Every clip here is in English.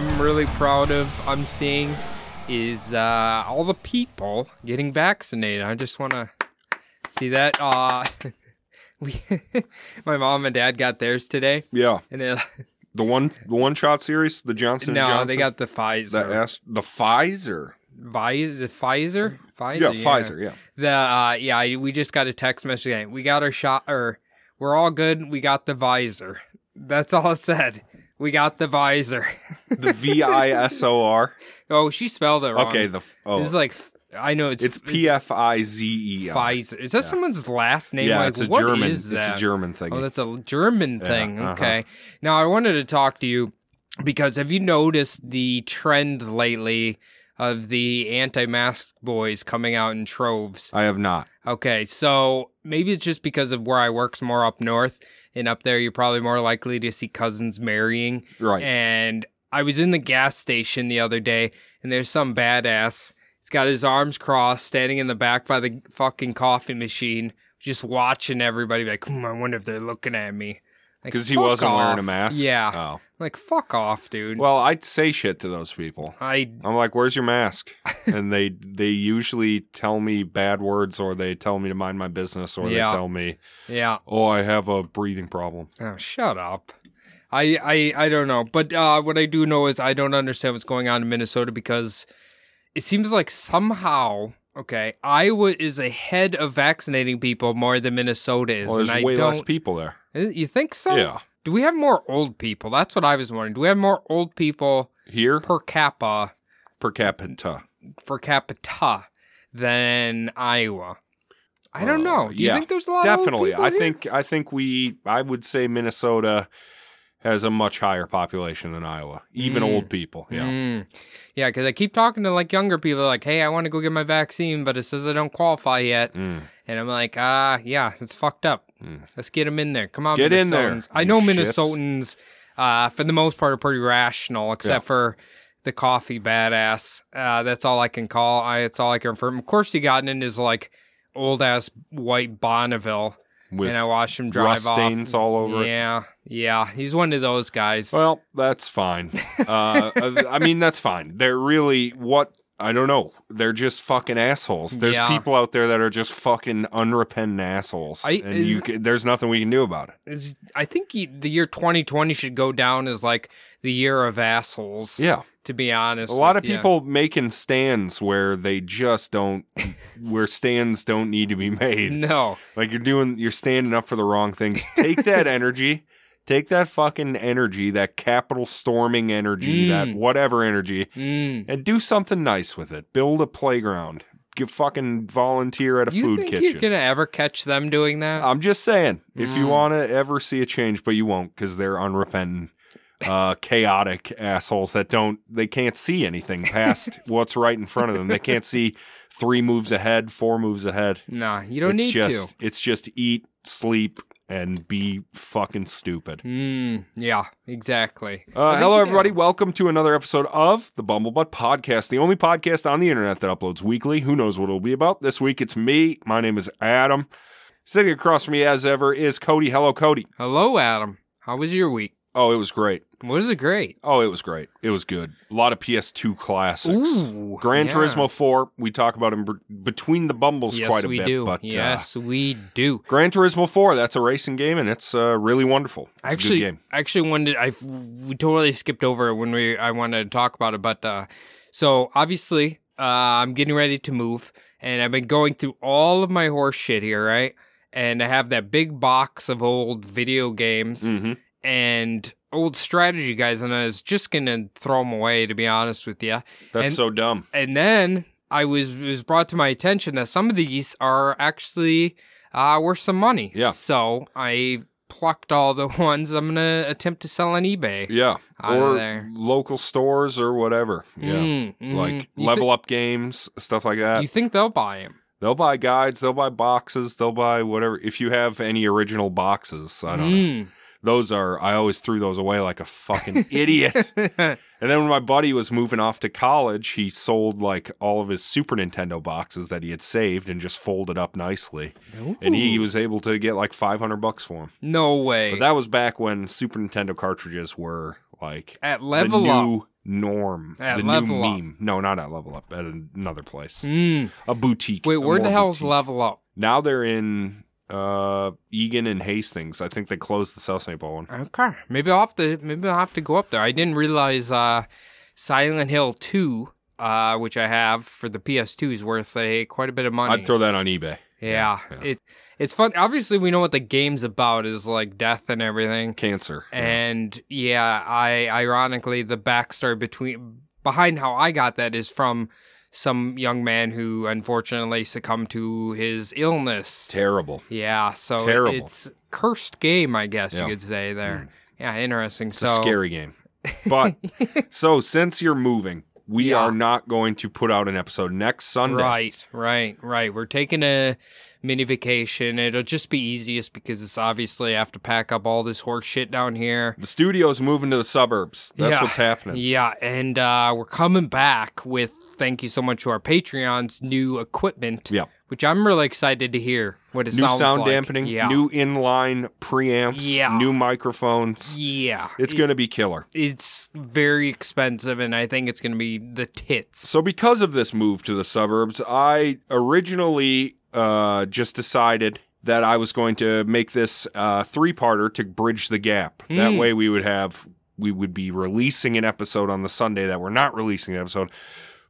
I'm really proud of I'm seeing is uh, all the people getting vaccinated. I just want to see that. Uh, we, my mom and dad got theirs today, Yeah, and they the one the one shot series, the Johnson no, Johnson. they got the the Pfizer. S, the Pfizer. Pfizer, Pfizer, Pfizer. Yeah, Pfizer. Yeah. The uh, yeah, we just got a text message. We got our shot, or we're all good. We got the visor. That's all it said. We got the visor. The V I S O R. oh, she spelled it wrong. Okay. The oh, It's like I know it's it's P F I Z E. Pfizer. Is that someone's last name? Yeah, like, it's a what German. It's a German thing. Oh, that's a German thing. uh-huh. Okay. Now I wanted to talk to you because have you noticed the trend lately of the anti-mask boys coming out in troves? I have not. Okay, so maybe it's just because of where I work's more up north, and up there you're probably more likely to see cousins marrying. Right. And I was in the gas station the other day, and there's some badass. He's got his arms crossed, standing in the back by the fucking coffee machine, just watching everybody. Like, hmm, I wonder if they're looking at me. Like, Because he wasn't wearing a mask. Yeah, Oh. like fuck off, dude. Well, I'd say shit to those people. I I'm like, "Where's your mask?" and they they usually tell me bad words, or they tell me to mind my business, or Yeah. they tell me, yeah. "Oh, I have a breathing problem." Oh, shut up. I, I I don't know, but uh, what I do know is I don't understand what's going on in Minnesota because it seems like somehow okay Iowa is ahead of vaccinating people more than Minnesota is, Well, and there's I way don't. less people there. You think so? Yeah. Do we have more old people? That's what I was wondering. Do we have more old people Here per capita per capita. per capita than Iowa? I don't know. Uh, Do you yeah, think there's a lot? of Definitely. I here? think I think we I would say Minnesota has a much higher population than Iowa. Even Mm. old people. Yeah. Mm. Yeah, because I keep talking to like younger people, like, "Hey, I want to go get my vaccine, but it says I don't qualify yet," Mm. and I'm like, "Ah, yeah, it's fucked up. Mm. Let's get them in there. Come on, Get in there, I know. Minnesotans, uh, for the most part, are pretty rational, except for the coffee badass. Uh, that's all I can call. I it's all I can confirm. Of course, he got in his like old ass white Bonneville, With and I watched him drive rust off. stains all over it. Yeah, yeah, he's one of those guys. Well, that's fine. uh, uh, I mean, that's fine. They're really what I don't know. They're just fucking assholes. There's Yeah. people out there that are just fucking unrepentant assholes, I- and you there's nothing we can do about it. Is- I think he, the year 2020 should go down as like the year of assholes. Yeah, To be honest, a lot with of people making stands where they just don't, where stands don't need to be made. No, Like you're doing, you're standing up for the wrong things. Take that energy. Take that fucking energy, that Capitol storming energy, Mm. that whatever energy, mm. and do something nice with it. Build a playground. Give fucking volunteer at a you food kitchen. you're gonna ever catch them doing that? I'm just saying, if you Mm. want to ever see a change, but you won't because they're unrepentant, uh, chaotic assholes that don't, they can't see anything past what's right in front of them. They can't see three moves ahead, four moves ahead. nah, you don't it's need just, It's just eat, sleep, and be fucking stupid. Mm, yeah, exactly. Uh, hello, everybody. Welcome to another episode of the Bumblebutt Podcast, the only podcast on the internet that uploads weekly. Who knows what it'll be about? This week it's me. My name is Adam. Sitting across from me, as ever, is Cody. Hello, Cody. Hello, Adam. How was your week? Oh, it was great. Was it great? Oh, it was great. It was good. A lot of PS2 classics. Ooh, Gran yeah. Turismo 4. We talk about him between the bumbles Yes, quite a we bit. do. But uh, yes, we do. Gran Turismo 4, that's a racing game, and it's uh, really wonderful. It's actually, a good game. actually wanted I we totally skipped over it when we I wanted to talk about it, but uh, so obviously uh, I'm getting ready to move, and I've been going through all of my horse shit here, right? And I have that big box of old video games hmm and old strategy guys, and I was just gonna throw them away, to be honest with you. That's And- so dumb. And then I was was brought to my attention that some of these are actually uh, worth some money. Yeah. So I plucked all the ones I'm gonna attempt to sell on eBay. Yeah. Or local stores or whatever. Yeah. Mm, mhm. Like You level thi- up games, stuff like that. You think they'll buy them? they'll buy guides, they'll buy boxes, they'll buy whatever. If you have any original boxes, I don't know. Those are I always threw those away like a fucking idiot. And then when my buddy was moving off to college, he sold like all of his Super Nintendo boxes that he had saved and just folded up nicely. And he was able to get like 500 bucks for them. no way. But that was back when Super Nintendo cartridges were like At level the up. new norm. At the Level new Up. meme. No, not at level up. At another place. Mm. A boutique. Wait, where the hell's boutique. level up? Now they're in uh Eagan and Hastings. I think they closed the South St. Paul one. Okay, maybe I'll have to maybe I'll have to go up there. I didn't realize uh, Silent Hill Two, uh, which I have for the PS2, is worth a quite a bit of money. I'd throw that on eBay. yeah, yeah. it it's fun. Obviously, we know what the game's about is like death and everything. Cancer. And yeah, I ironically the backstory between behind how I got that is from some young man who unfortunately succumbed to his illness. Terrible. Yeah, so it- Terrible. it's cursed game, I guess Yeah. Mm. you could say there. Yeah, interesting. It's so scary game. But so since you're moving, we Yeah. are not going to put out an episode next Sunday. Right, right, right. We're taking a mini vacation. It'll just be easiest because it's obviously I have to pack up all this horse shit down here. The studio's moving to the suburbs. That's Yeah. what's happening. Yeah, and uh, we're coming back with thank you so much to our Patreons new equipment. Yeah. Which I'm really excited to hear what it New sounds sound like. dampening, Yeah. new inline preamps, Yeah. new microphones. yeah. It's It- going to be killer. it's very expensive and I think it's gonna be the tits. So, because of this move to the suburbs, I originally uh, just decided that I was going to make this uh, three-parter to bridge the gap. That Mm. way, we would have we would be releasing an episode on the Sunday that we're not releasing an episode.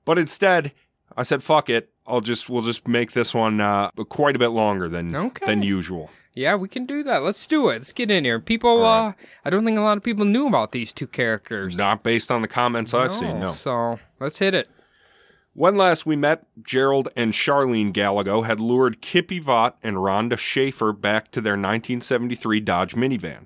But instead, I said, "Fuck it." I'll just we'll just make this one uh, quite a bit longer than Okay. than usual. Yeah, we can do that. Let's do it. Let's get in here. People, All uh, I don't think a lot of people knew about these two characters. Not based on the comments I've seen. No. So let's hit it. When last we met, Gerald and Charlene Gallego had lured Kippy Vaught and Rhonda Schaefer back to their 1973 Dodge minivan.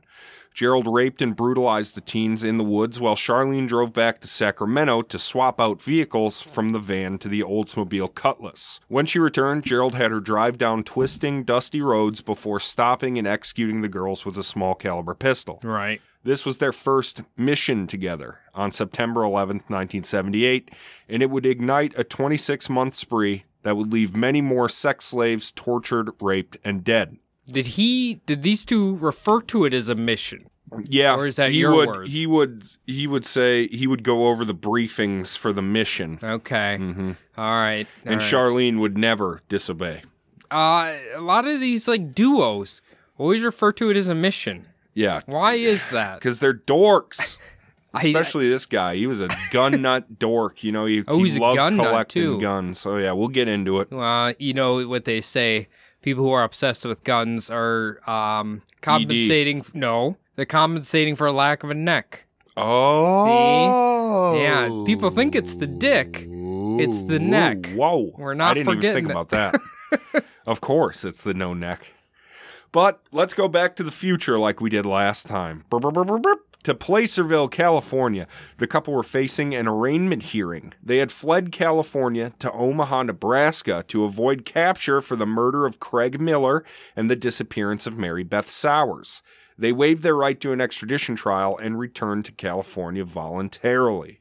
Gerald raped and brutalized the teens in the woods while Charlene drove back to Sacramento to swap out vehicles from the van to the Oldsmobile Cutlass. When she returned, Gerald had her drive down twisting, dusty roads before stopping and executing the girls with a small caliber pistol. Right. This was their first mission together on September 11th, 1978, and it would ignite a 26 month spree that would leave many more sex slaves tortured, raped, and dead. Did he? Did these two refer to it as a mission? Yeah, Or is that he your would, words? He would he would say he would go over the briefings for the mission, Okay. hmm All right. and all right. Charlene would never disobey. Uh, a lot of these like duos always refer to it as a mission. Yeah, Why is that? because they're dorks. I- Especially this guy. He was a gun nut dork. You know, he, Oh, he he's a loved gun nut, collecting too. guns. So yeah, we'll get into it. Uh, you know what they say: people who are obsessed with guns are um, compensating. No, they're compensating for a lack of a neck. Oh, Yeah, people think it's the dick. It's the neck. Whoa, We're not I didn't even forgetting think about that. of course, it's the no neck. But let's go back to the future like we did last time. To Placerville, California, the couple were facing an arraignment hearing. They had fled California to Omaha, Nebraska to avoid capture for the murder of Craig Miller and the disappearance of Mary Beth Sowers. They waived their right to an extradition trial and returned to California voluntarily.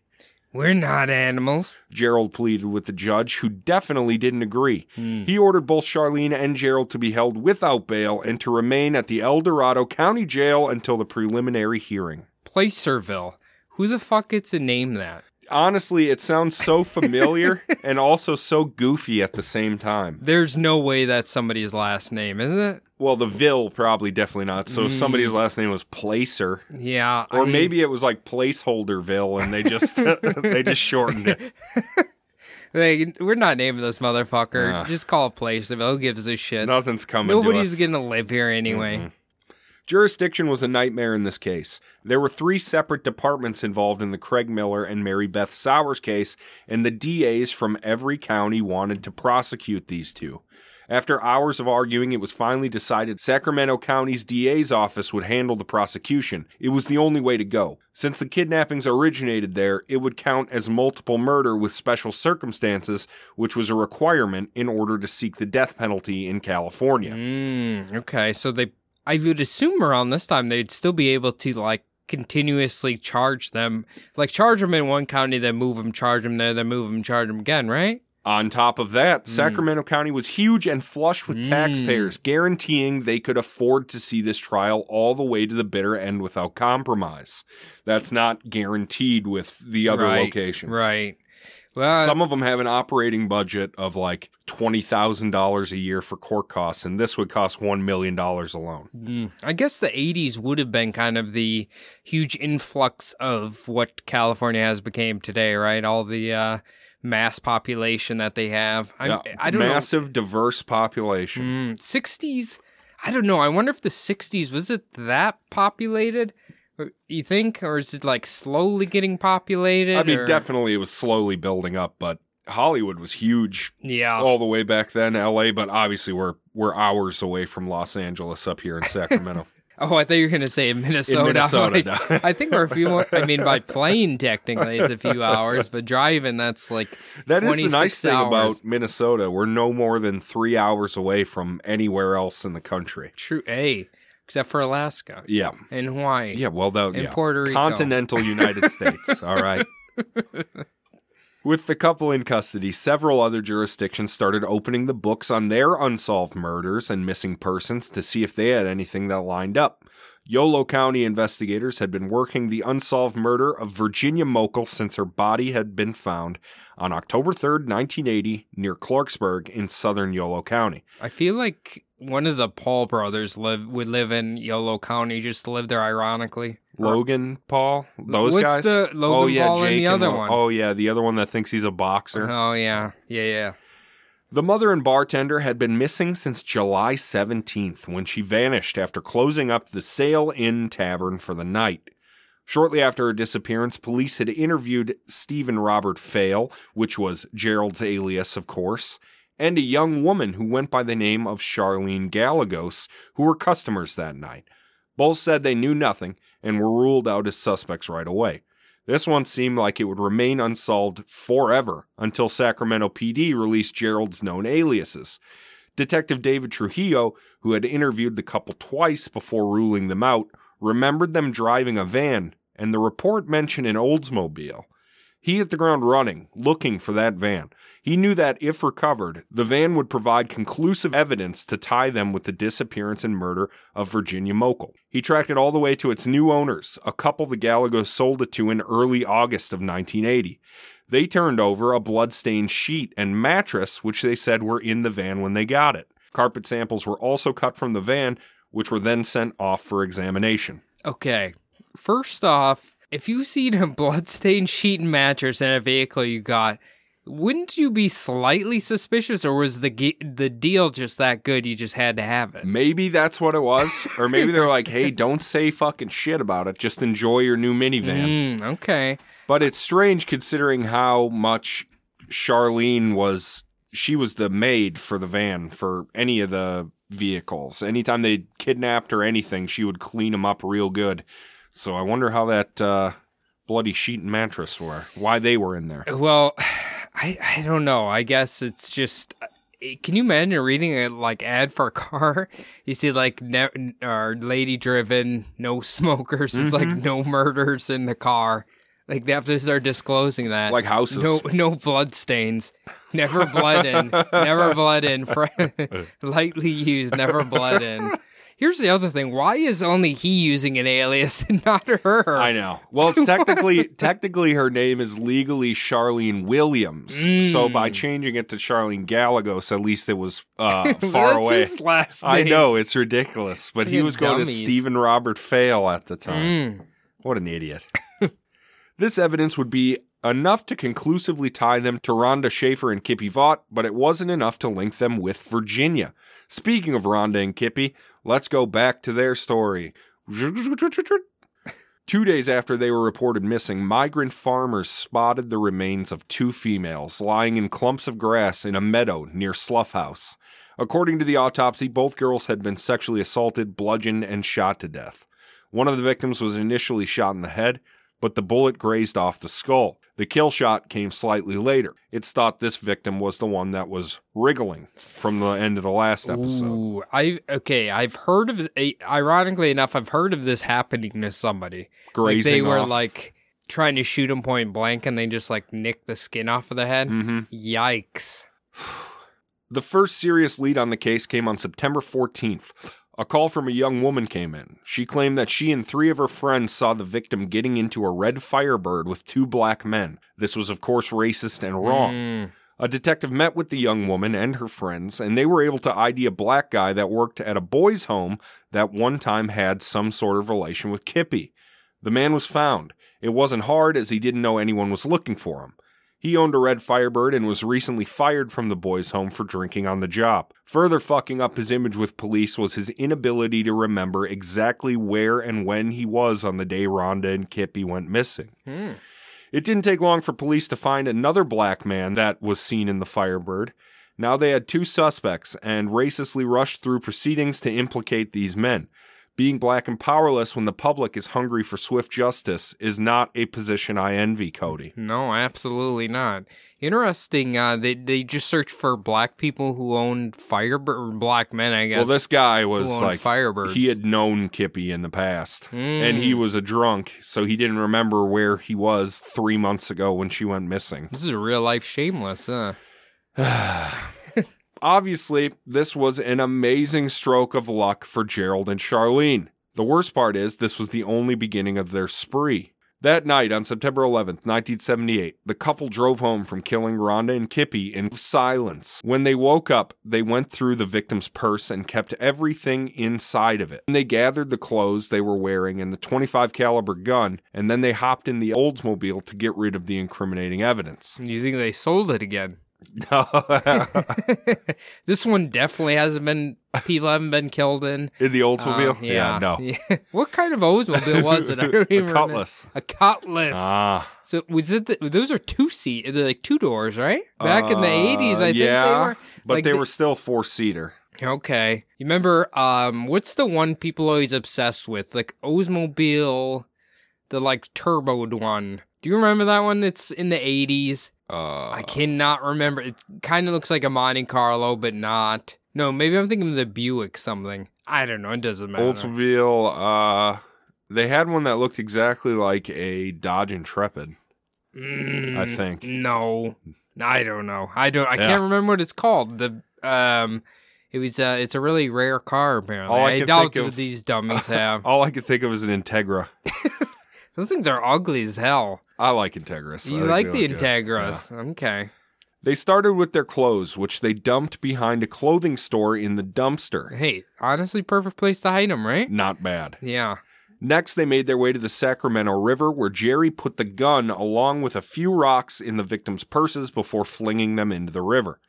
We're not animals. Gerald pleaded with the judge, who definitely didn't agree. Hmm. He ordered both Charlene and Gerald to be held without bail and to remain at the El Dorado County Jail until the preliminary hearing. Placerville. Who the fuck gets a name that? Honestly, it sounds so familiar and also so goofy at the same time. There's no way that's somebody's last name, is it? Well, the Ville probably definitely not. So mm. somebody's last name was Placer, Yeah. or I- maybe it was like Placeholderville, and they just they just shortened it. Like, we're not naming this motherfucker. Just call it Placerville. Who gives a shit? Nothing's coming. to Nobody's gonna live here anyway. Jurisdiction was a nightmare in this case. There were three separate departments involved in the Craig Miller and Mary Beth Sowers case, and the DAs from every county wanted to prosecute these two. After hours of arguing, it was finally decided Sacramento County's DA's office would handle the prosecution. It was the only way to go. Since the kidnappings originated there, it would count as multiple murder with special circumstances, which was a requirement in order to seek the death penalty in California. Mm, okay, so they I would assume around this time they'd still be able to like continuously charge them, like charge them in one county, then move them, charge them there, then move them, charge them again, right? On top of that, Sacramento County was huge and flush with Mm. taxpayers, guaranteeing they could afford to see this trial all the way to the bitter end without compromise. That's not guaranteed with the other Right, locations. Right. Well, Some of them have an operating budget of like $20,000 a year for court costs, and this would cost $1 million alone. Mm, I guess the 80s would have been kind of the huge influx of what California has become today, right? All the uh, mass population that they have. I, Yeah, I don't massive, diverse population. Mm, 60s? I don't know. I wonder if the 60s was it that populated? You think, or is it like slowly getting populated? I mean, or- definitely it was slowly building up, but Hollywood was huge Yeah. all the way back then, LA, but obviously we're we're hours away from Los Angeles up here in Sacramento. Oh, I thought you were going to say Minnesota. in Minnesota. Like, no. I think we're a few more. I mean, by plane, technically, it's a few hours, but driving, that's like that is the 26 nice thing hours. about Minnesota. We're no more than three hours away from anywhere else in the country. true A, except for Alaska Yeah. and Hawaii. Yeah, well, that, And yeah. Puerto Rico. Continental United States. All right. With the couple in custody, several other jurisdictions started opening the books on their unsolved murders and missing persons to see if they had anything that lined up. Yolo County investigators had been working the unsolved murder of Virginia Mochel since her body had been found on October 3rd, 1980, near Clarksburg in southern Yolo County. I feel like one of the Paul brothers live would live in Yolo County, just to live there ironically. Logan Paul, those What's guys. the Logan oh yeah, Paul and the other Lo- one? Oh yeah, the other one that thinks he's a boxer. Oh yeah, yeah, yeah. The mother and bartender had been missing since July 17th when she vanished after closing up the Sail Inn Tavern for the night. Shortly after her disappearance, police had interviewed Stephen Robert Feil, which was Gerald's alias, of course, and a young woman who went by the name of Charlene Gallegos, who were customers that night. Both said they knew nothing and were ruled out as suspects right away. This one seemed like it would remain unsolved forever until Sacramento PD released Gerald's known aliases. Detective David Trujillo, who had interviewed the couple twice before ruling them out, remembered them driving a van, and the report mentioned an Oldsmobile. He hit the ground running, looking for that van. He knew that if recovered, the van would provide conclusive evidence to tie them with the disappearance and murder of Virginia Mochel. He tracked it all the way to its new owners, a couple the Gallegos sold it to in early August of 1980. They turned over a bloodstained sheet and mattress, which they said were in the van when they got it. Carpet samples were also cut from the van, which were then sent off for examination. Okay. First off, if you've seen a bloodstained sheet and mattress in a vehicle you got, wouldn't you be slightly suspicious, or was the ge- the deal just that good you just had to have it? Maybe that's what it was. Or maybe they're like, hey, don't say fucking shit about it. Just enjoy your new minivan. Mm, okay. But it's strange considering how much Charlene was. She was the maid for the van for any of the vehicles. Anytime they kidnapped or anything, she would clean them up real good. So I wonder how that uh, bloody sheet and mattress were. Why they were in there. Well, I I don't know. I guess it's just. eh, Can you imagine reading a like ad for a car? You see like ne- or lady driven, no smokers. It's like Mm-hmm. no murders in the car. Like they have to start disclosing that. Like houses. No, no blood stains. Never bled in. never bled in. Lightly used. Never bled in. Here's the other thing. Why is only he using an alias and not her? I know. Well, it's technically technically her name is legally Charlene Williams. So by Mm. changing it to Charlene Gallegos, at least it was uh, far away. Last name. I know it's ridiculous, but he was going to. Stephen Robert Feil at the time. Mm. What an idiot. this evidence would be enough to conclusively tie them to Rhonda Schaefer and Kippy Vaught, but it wasn't enough to link them with Virginia. Speaking of Rhonda and Kippy, let's go back to their story. Two days after they were reported missing, migrant farmers spotted the remains of two females lying in clumps of grass in a meadow near Slough House. According to the autopsy, both girls had been sexually assaulted, bludgeoned, and shot to death. One of the victims was initially shot in the head, but the bullet grazed off the skull. The kill shot came slightly later. It's thought this victim was the one that was wriggling from the end of the last episode. Ooh, I okay. I've heard of. Ironically enough, I've heard of this happening to somebody. Grazing like they were off. like trying to shoot him point blank, and they just like nicked the skin off of the head. Mhm. Yikes! The first serious lead on the case came on September 14th. A call from a young woman came in. She claimed that she and three of her friends saw the victim getting into a red Firebird with two black men. This was, of course, racist and wrong. Mm. A detective met with the young woman and her friends, and they were able to ID a black guy that worked at a boys' home that one time had some sort of relation with Kippy. The man was found. It wasn't hard as he didn't know anyone was looking for him. He owned a red Firebird and was recently fired from the boys' home for drinking on the job. Further fucking up his image with police was his inability to remember exactly where and when he was on the day Rhonda and Kippy went missing. Hmm. It didn't take long for police to find another black man that was seen in the Firebird. Now they had two suspects and racistly rushed through proceedings to implicate these men. Being black and powerless when the public is hungry for swift justice is not a position I envy, Cody. No, absolutely not. Interesting. Uh, they they just searched for black people who owned Firebird, black men, I guess. Well, this guy was like, Firebirds. he had known Kippy in the past. And he Mm. was a drunk, so he didn't remember where he was three months ago when she went missing. This is a real life shameless. Huh? Obviously, this was an amazing stroke of luck for Gerald and Charlene. The worst part is, this was the only beginning of their spree. That night, on September 11th, 1978, the couple drove home from killing Rhonda and Kippy in silence. When they woke up, they went through the victim's purse and kept everything inside of it. And they gathered the clothes they were wearing and the 25 caliber gun, and then they hopped in the Oldsmobile to get rid of the incriminating evidence. You think they sold it again? In this one definitely hasn't been. People haven't been killed in. In the Oldsmobile? Uh, yeah. no. Yeah. what kind of Oldsmobile was it? I don't even a remember. cutlass. A cutlass. Ah, so was it? The, those are two seat. They're like two doors, right? Back in the Uh, eighties, I think yeah, they were. but Like they the- were still four seater. Okay. You remember? Um, what's the one people always obsessed with? Like Oldsmobile, the like turboed one. Do you remember that one? That's in the eighties. Uh, I cannot remember. It kind of looks like a Monte Carlo, but not. No, maybe I'm thinking of the Buick something. I don't know. It doesn't matter. Oldsmobile. Uh, they had one that looked exactly like a Dodge Intrepid. Mm, I think. No, I don't know. I don't. I Yeah. can't remember what it's called. The um, it was. Uh, it's a really rare car. Apparently, All I I, doubt what of- these dummies have. All I could think of was an Integra. Those things are ugly as hell. I like Integras. You like the good. Integras? Okay. They started with their clothes, which they dumped behind a clothing store in the dumpster. Hey, honestly, perfect place to hide them, right? Not bad. Yeah. Next, they made their way to the Sacramento River, where Jerry put the gun along with a few rocks in the victims' purses before flinging them into the river.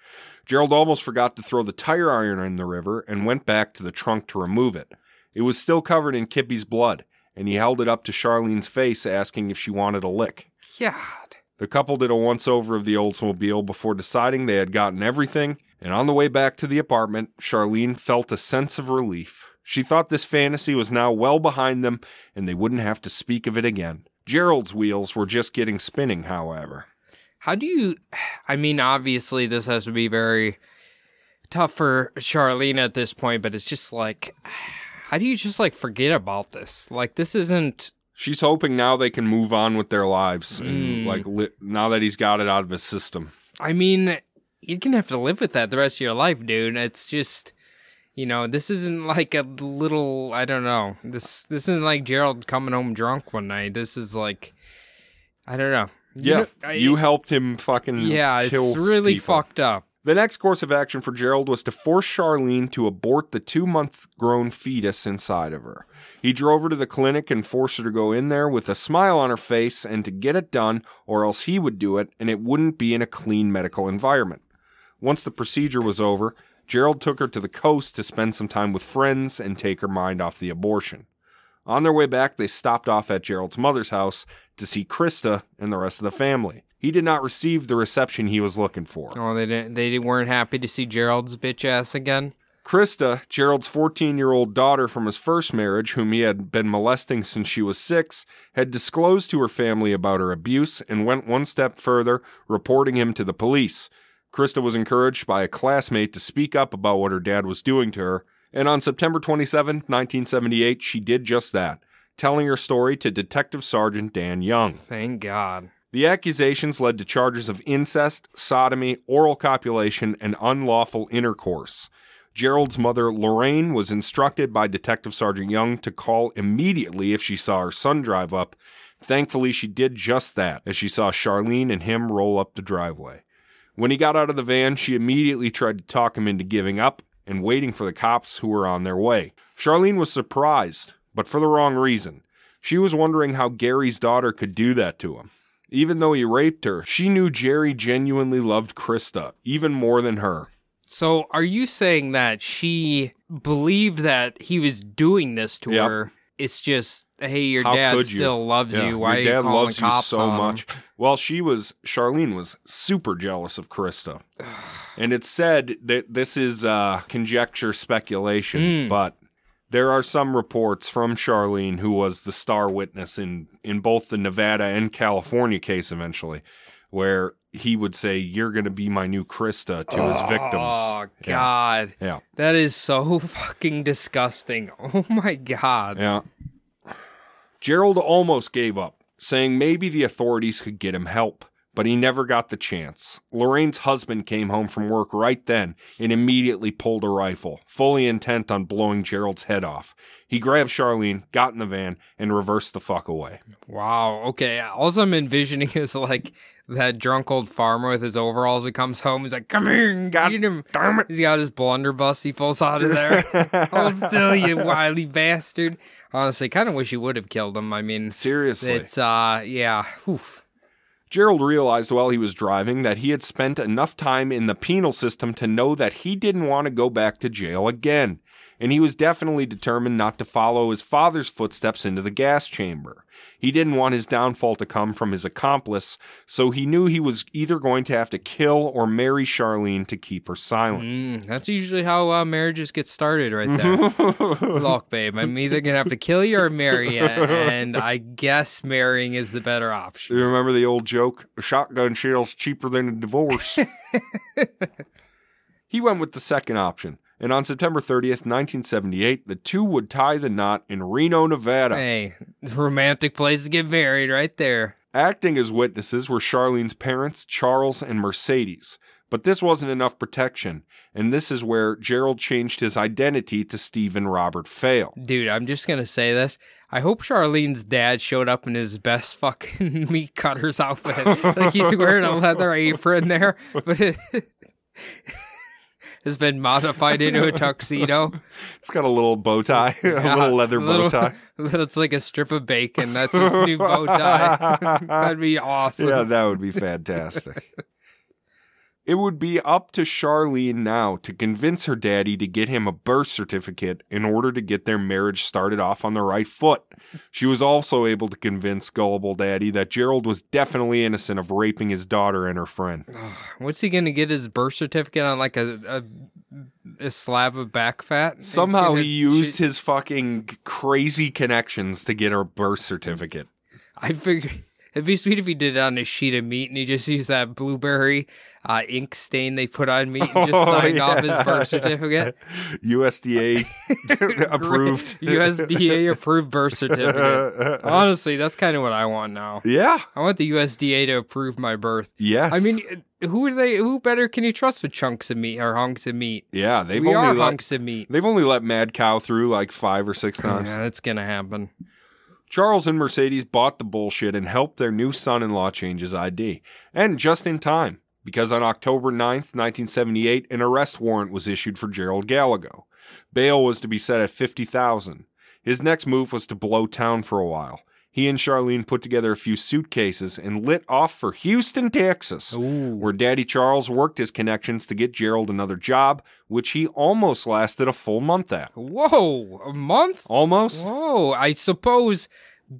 Gerald almost forgot to throw the tire iron in the river and went back to the trunk to remove it. It was still covered in Kippy's blood, and he held it up to Charlene's face, asking if she wanted a lick. God. The couple did a once over of the Oldsmobile before deciding they had gotten everything, and on the way back to the apartment, Charlene felt a sense of relief. She thought this fantasy was now well behind them, and they wouldn't have to speak of it again. Gerald's wheels were just getting spinning, however. How do you? I mean, obviously, this has to be very tough for Charlene at this point, but it's just like, how do you just like forget about this? Like, this isn't. She's hoping now they can move on with their lives, and Mm. like li- now that he's got it out of his system. I mean, you're gonna have to live with that the rest of your life, dude. It's just, you know, this isn't like a little. I don't know. This this isn't like Gerald coming home drunk one night. This is like, I don't know. You Yeah, know, I- you helped him fucking yeah, it's really people. fucked up. The next course of action for Gerald was to force Charlene to abort the two month grown fetus inside of her. He drove her to the clinic and forced her to go in there with a smile on her face and to get it done, or else he would do it and it wouldn't be in a clean medical environment. Once the procedure was over, Gerald took her to the coast to spend some time with friends and take her mind off the abortion. On their way back, they stopped off at Gerald's mother's house to see Krista and the rest of the family. He did not receive the reception he was looking for. Oh, they didn't. They weren't happy to see Gerald's bitch ass again. Krista, Gerald's 14 year old daughter from his first marriage, whom he had been molesting since she was six, had disclosed to her family about her abuse and went one step further, reporting him to the police. Krista was encouraged by a classmate to speak up about what her dad was doing to her, and on September 27, 1978, she did just that, telling her story to Detective Sergeant Dan Young. Thank God. The accusations led to charges of incest, sodomy, oral copulation, and unlawful intercourse. Gerald's mother, Lorraine, was instructed by Detective Sergeant Young to call immediately if she saw her son drive up. Thankfully, she did just that as she saw Charlene and him roll up the driveway. When he got out of the van, she immediately tried to talk him into giving up and waiting for the cops who were on their way. Charlene was surprised, but for the wrong reason. She was wondering how Gary's daughter could do that to him. Even though he raped her, she knew Jerry genuinely loved Krista, even more than her. So, are you saying that she believed that he was doing this to Yep. her? It's just, hey, your How dad you? still loves Yeah, you. Why your you dad calling loves you so much. Well, she was Charlene was super jealous of Krista, and it's said that this is uh, conjecture, speculation, Mm. but there are some reports from Charlene, who was the star witness in in both the Nevada and California case, eventually, where he would say, "You're going to be my new Krista" to his oh, victims. Oh Yeah. God, Yeah, that is so fucking disgusting. Oh my God. yeah. Gerald almost gave up, saying maybe the authorities could get him help, but he never got the chance. Lorraine's husband came home from work right then and immediately pulled a rifle, fully intent on blowing Gerald's head off. He grabbed Charlene, got in the van, and reversed the fuck away. Wow. Okay. All I'm envisioning is like that drunk old farmer with his overalls. He comes home. He's like, "Come here God get him." damn it. He's got his blunderbuss. He falls out of there. Hold still, you wily bastard. Honestly, kind of wish you would have killed him. I mean, Seriously. it's uh, yeah. Oof. Gerald realized while he was driving that he had spent enough time in the penal system to know that he didn't want to go back to jail again, and he was definitely determined not to follow his father's footsteps into the gas chamber. He didn't want his downfall to come from his accomplice, so he knew he was either going to have to kill or marry Charlene to keep her silent. Mm, that's usually how uh, marriages get started, right there. Look, babe, I'm either gonna have to kill you or marry you, and I guess marrying is the better option. You remember the old joke? A shotgun shell's cheaper than a divorce. he went with the second option, and on September 30th, 1978, the two would tie the knot in Reno, Nevada. Hey, romantic place to get married, right there. Acting as witnesses were Charlene's parents, Charles and Mercedes. But this wasn't enough protection, and this is where Gerald changed his identity to Stephen Robert Feil. Dude, I'm just gonna say this. I hope Charlene's dad showed up in his best fucking meat cutter's outfit. like he's wearing a leather apron there, but it has been modified into a tuxedo. It's got a little bow tie, a little leather bow little- tie. It's like a strip of bacon. That's his new bow tie. That'd be awesome. Yeah, that would be fantastic. It would be up to Charlene now to convince her daddy to get him a birth certificate in order to get their marriage started off on the right foot. She was also able to convince gullible daddy that Gerald was definitely innocent of raping his daughter and her friend. What's he gonna get his birth certificate on? Like a a, a slab of back fat? Somehow gonna he used shoot- his fucking crazy connections to get her birth certificate. I figured it'd be sweet if he did it on a sheet of meat and he just used that blueberry uh, ink stain they put on meat and just Oh, signed off his birth certificate. USDA approved. USDA approved birth certificate. Honestly, that's kind of what I want now. yeah. I want the USDA to approve my birth. Yes. I mean, who are they? Who better can you trust with chunks of meat or hunks of meat? yeah, they've we only are let, hunks of meat. they've only let Mad Cow through like five or six times. Yeah, that's gonna happen. Charles and Mercedes bought the bullshit and helped their new son-in-law change his ID, and just in time. Because on October 9th, 1978, an arrest warrant was issued for Gerald Gallego. Bail was to be set at 50,000. His next move was to blow town for a while. He and Charlene put together a few suitcases and lit off for Houston, Texas, Ooh. where Daddy Charles worked his connections to get Gerald another job, which he almost lasted a full month at. Whoa, a month? Almost? Whoa, I suppose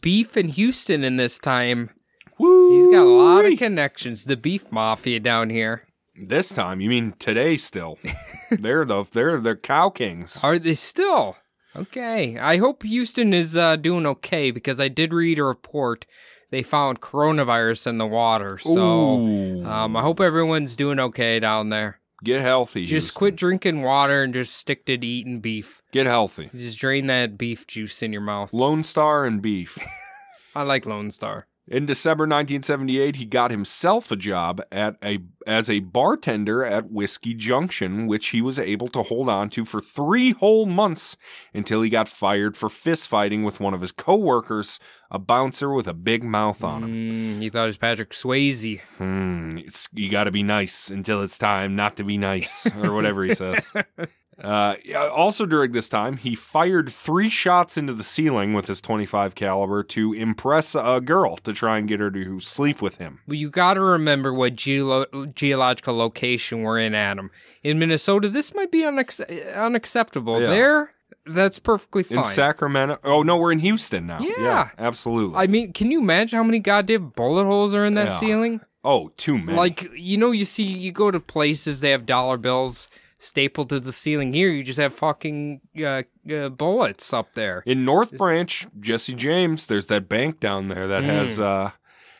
beef in Houston in this time. Woo! He's got a lot of connections. The beef mafia down here. This time, you mean today still? they're the they're the cow kings. Are they still? Okay. I hope Houston is uh, doing okay because I did read a report they found coronavirus in the water. So um, I hope everyone's doing okay down there. Get healthy. Just Houston. quit drinking water and just stick to eating beef. Get healthy. Just drain that beef juice in your mouth. Lone Star and beef. I like Lone Star. In December 1978, he got himself a job at a as a bartender at Whiskey Junction, which he was able to hold on to for three whole months until he got fired for fist fighting with one of his coworkers, a bouncer with a big mouth on him. Mm, he thought it was Patrick Swayze. Hmm, it's, you got to be nice until it's time not to be nice, or whatever he says. Uh, also during this time, he fired three shots into the ceiling with his 25 caliber to impress a girl to try and get her to sleep with him. But you got to remember what geolo- geological location we're in, Adam. In Minnesota, this might be unac- unacceptable. Yeah. There, that's perfectly fine. In Sacramento? Oh no, we're in Houston now. Yeah. absolutely. I mean, can you imagine how many goddamn bullet holes are in that Yeah. ceiling? oh, too many. Like, you know, you see, you go to places, they have dollar bills stapled to the ceiling. Here, you just have fucking uh, uh, bullets up there. in North Branch, Jesse James. There's that bank down there that has uh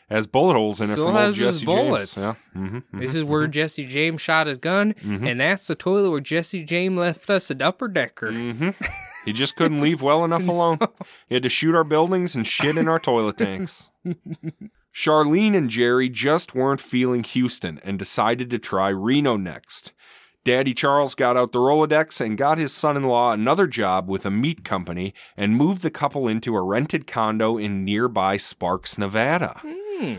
has bullet holes in it Hmm. Still from old has his bullets. James. Yeah. Mm-hmm. This is where Jesse James shot his gun, and that's the toilet where Jesse James left us an upper decker. hmm He just couldn't leave well enough alone. He had to shoot our buildings and shit in our toilet tanks. Charlene and Jerry just weren't feeling Houston and decided to try Reno next. Daddy Charles got out the Rolodex and got his son in law another job with a meat company and moved the couple into a rented condo in nearby Sparks, Nevada.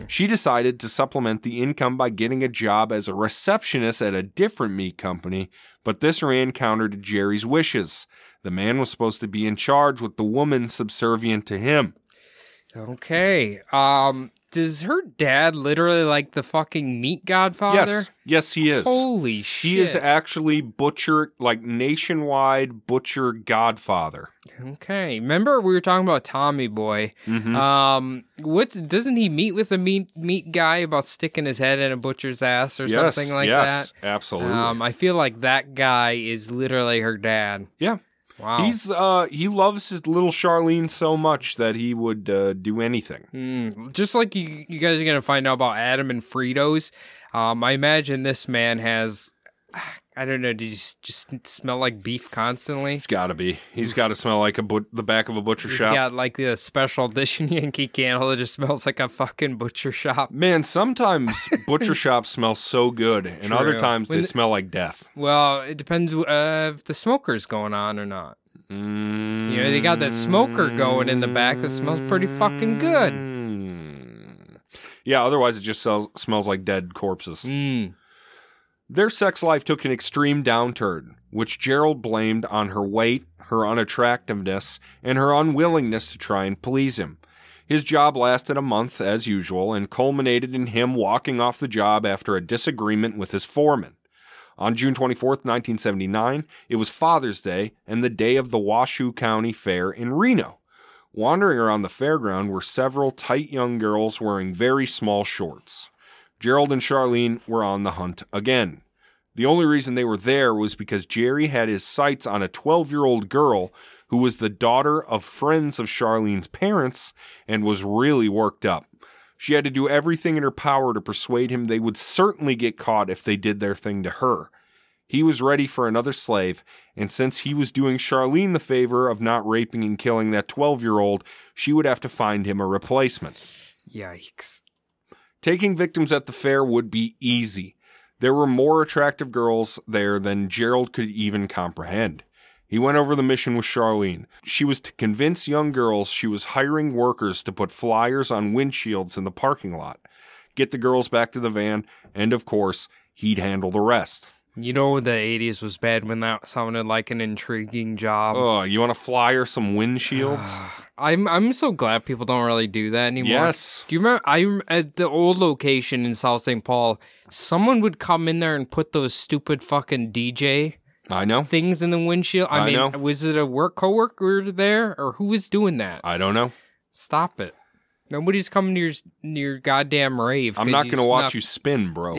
She decided to supplement the income by getting a job as a receptionist at a different meat company, but this ran counter to Jerry's wishes. The man was supposed to be in charge with the woman subservient to him. Okay. Um, does her dad literally like the fucking meat godfather? Yes, yes, he is. Holy shit. he is actually butcher, like nationwide butcher godfather. okay. Remember we were talking about Tommy Boy. Mhm. Um, what's doesn't he meet with a meat meat guy about sticking his head in a butcher's ass or yes, something like yes, that? absolutely. Um, I feel like that guy is literally her dad. yeah, Wow. he's uh he loves his little Charlene so much that he would uh, do anything. Mm, just like you, you guys are gonna find out about Adam and Fritos. Um, I imagine this man has. I don't know. Does he just smell like beef constantly? It's got to be. He's got to smell like a but- the back of a butcher He's shop. got like the special edition Yankee candle that just smells like a fucking butcher shop. Man, sometimes butcher shops smell so good, and other times When they the- smell like death. Well, it depends uh, if the smoker's going on or not. Mm. You know, they got that smoker going in the back that smells pretty fucking good. Yeah, otherwise it just sells, smells like dead corpses. Mm. Their sex life took an extreme downturn, which Gerald blamed on her weight, her unattractiveness, and her unwillingness to try and please him. His job lasted a month, as usual, and culminated in him walking off the job after a disagreement with his foreman. On June 24th, 1979, it was Father's Day and the day of the Washoe County Fair in Reno. Wandering around the fairground were several tight young girls wearing very small shorts. Gerald and Charlene were on the hunt again. The only reason they were there was because Jerry had his sights on a 12 year old girl who was the daughter of friends of Charlene's parents and was really worked up. She had to do everything in her power to persuade him they would certainly get caught if they did their thing to her. He was ready for another slave, and since he was doing Charlene the favor of not raping and killing that 12 year old, she would have to find him a replacement. Yikes. Taking victims at the fair would be easy. There were more attractive girls there than Gerald could even comprehend. He went over the mission with Charlene. She was to convince young girls she was hiring workers to put flyers on windshields in the parking lot, get the girls back to the van, and of course, he'd handle the rest. You know the 80s was bad when that sounded like an intriguing job. Oh, you want to flyer some windshields? I'm I'm so glad people don't really do that anymore. yes. Do you remember? I at the old location in South St. Paul, someone would come in there and put those stupid fucking DJ I know. things in the windshield. I, I mean, know. was it a work coworker there, or who was doing that? I don't know. Stop it! Nobody's coming to your your goddamn rave. I'm not going to watch you spin, bro.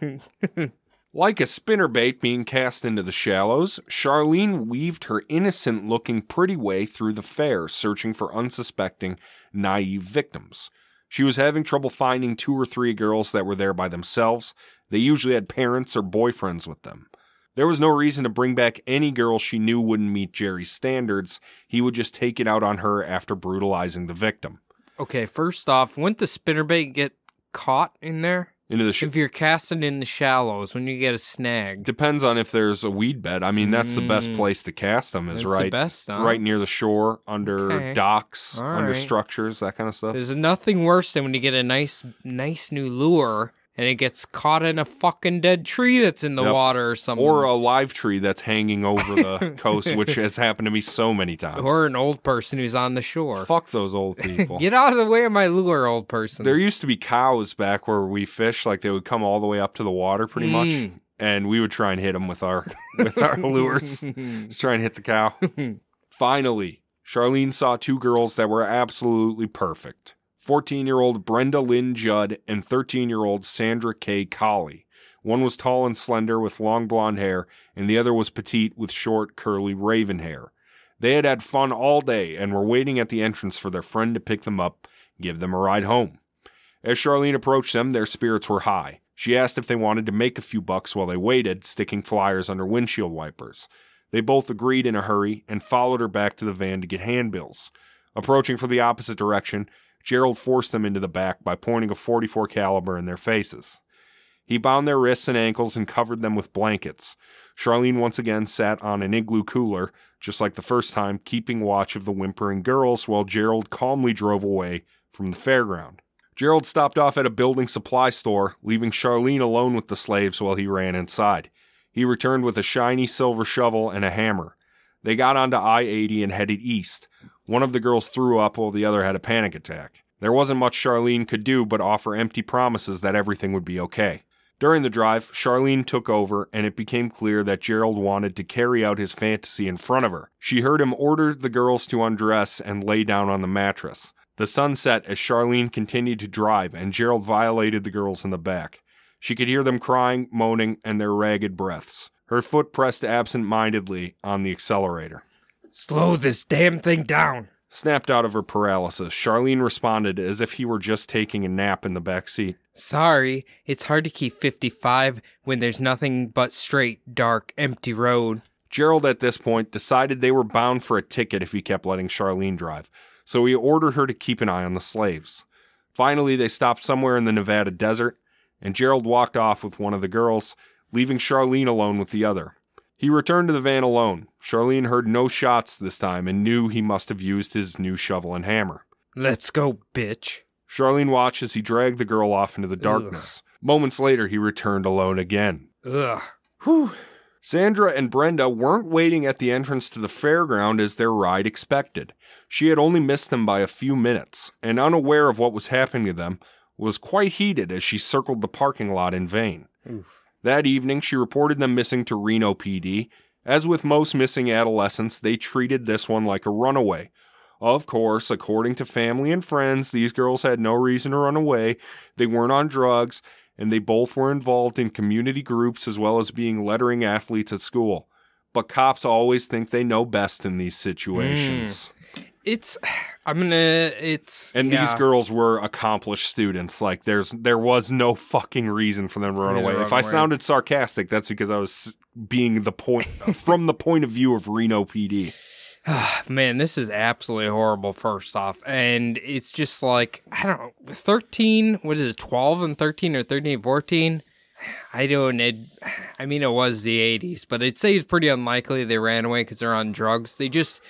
Like a spinnerbait being cast into the shallows, Charlene weaved her innocent looking pretty way through the fair, searching for unsuspecting, naive victims. She was having trouble finding two or three girls that were there by themselves. They usually had parents or boyfriends with them. There was no reason to bring back any girl she knew wouldn't meet Jerry's standards. He would just take it out on her after brutalizing the victim. Okay, first off, wouldn't the spinnerbait get caught in there? Into the sh- If you're casting in the shallows, when you get a snag, depends on if there's a weed bed. I mean, that's the best Mm. place to cast them is that's the right best. Huh? right near the shore, under Okay. docks, All under right. structures, that kind of stuff. There's nothing worse than when you get a nice, nice new lure and it gets caught in a fucking dead tree that's in the Yep. water or something. Or a live tree that's hanging over the coast, which has happened to me so many times. Or an old person who's on the shore. Fuck those old people. Get out of the way of my lure, old person. There used to be cows back where we fished, like they would come all the way up to the water, pretty much, Mm. and we would try and hit them with our with our lures. Just try and hit the cow. Finally, Charlene saw two girls that were absolutely perfect 14 year old Brenda Lynn Judd and 13 year old Sandra Kay Colley. One was tall and slender with long blonde hair, and the other was petite with short, curly raven hair. They had had fun all day and were waiting at the entrance for their friend to pick them up, give them a ride home. As Charlene approached them, their spirits were high. She asked if they wanted to make a few bucks while they waited, sticking flyers under windshield wipers. They both agreed in a hurry and followed her back to the van to get handbills. Approaching from the opposite direction, Gerald forced them into the back by pointing a 44 caliber in their faces. He bound their wrists and ankles and covered them with blankets. Charlene once again sat on an igloo cooler, just like the first time, keeping watch of the whimpering girls while Gerald calmly drove away from the fairground. Gerald stopped off at a building supply store, leaving Charlene alone with the slaves while he ran inside. He returned with a shiny silver shovel and a hammer. They got onto I 80 and headed east. One of the girls threw up while the other had a panic attack. There wasn't much Charlene could do but offer empty promises that everything would be okay. During the drive, Charlene took over, and it became clear that Gerald wanted to carry out his fantasy in front of her. She heard him order the girls to undress and lay down on the mattress. The sun set as Charlene continued to drive, and Gerald violated the girls in the back. She could hear them crying, moaning, and their ragged breaths. Her foot pressed absent mindedly on the accelerator. Slow this damn thing down. Snapped out of her paralysis, Charlene responded as if he were just taking a nap in the back seat. Sorry, it's hard to keep 55 when there's nothing but straight, dark, empty road. Gerald, at this point, decided they were bound for a ticket if he kept letting Charlene drive, so he ordered her to keep an eye on the slaves. Finally, they stopped somewhere in the Nevada desert, and Gerald walked off with one of the girls, leaving Charlene alone with the other. He returned to the van alone. Charlene heard no shots this time and knew he must have used his new shovel and hammer. Let's go, bitch. Charlene watched as he dragged the girl off into the darkness. Moments later, he returned alone again. Ugh. Whew. Sandra and Brenda weren't waiting at the entrance to the fairground as their ride expected. She had only missed them by a few minutes, and unaware of what was happening to them, was quite heated as she circled the parking lot in vain. That evening, she reported them missing to Reno PD. As with most missing adolescents, they treated this one like a runaway. Of course, according to family and friends, these girls had no reason to run away. They weren't on drugs, and they both were involved in community groups as well as being lettering athletes at school. But cops always think they know best in these situations. Hmm. It's. I'm gonna. It's. And yeah. these girls were accomplished students. Like there's there was no fucking reason for them to run Yeah, away. If I away. sounded sarcastic, that's because I was being the point from the point of view of Reno PD. Man, this is absolutely horrible, first off. And it's just like, I don't know, 13, what is it, 12 and 13 or 13 and 14? I don't, it, I mean, it was the 80s, but I'd say it's pretty unlikely they ran away because they're on drugs. They just,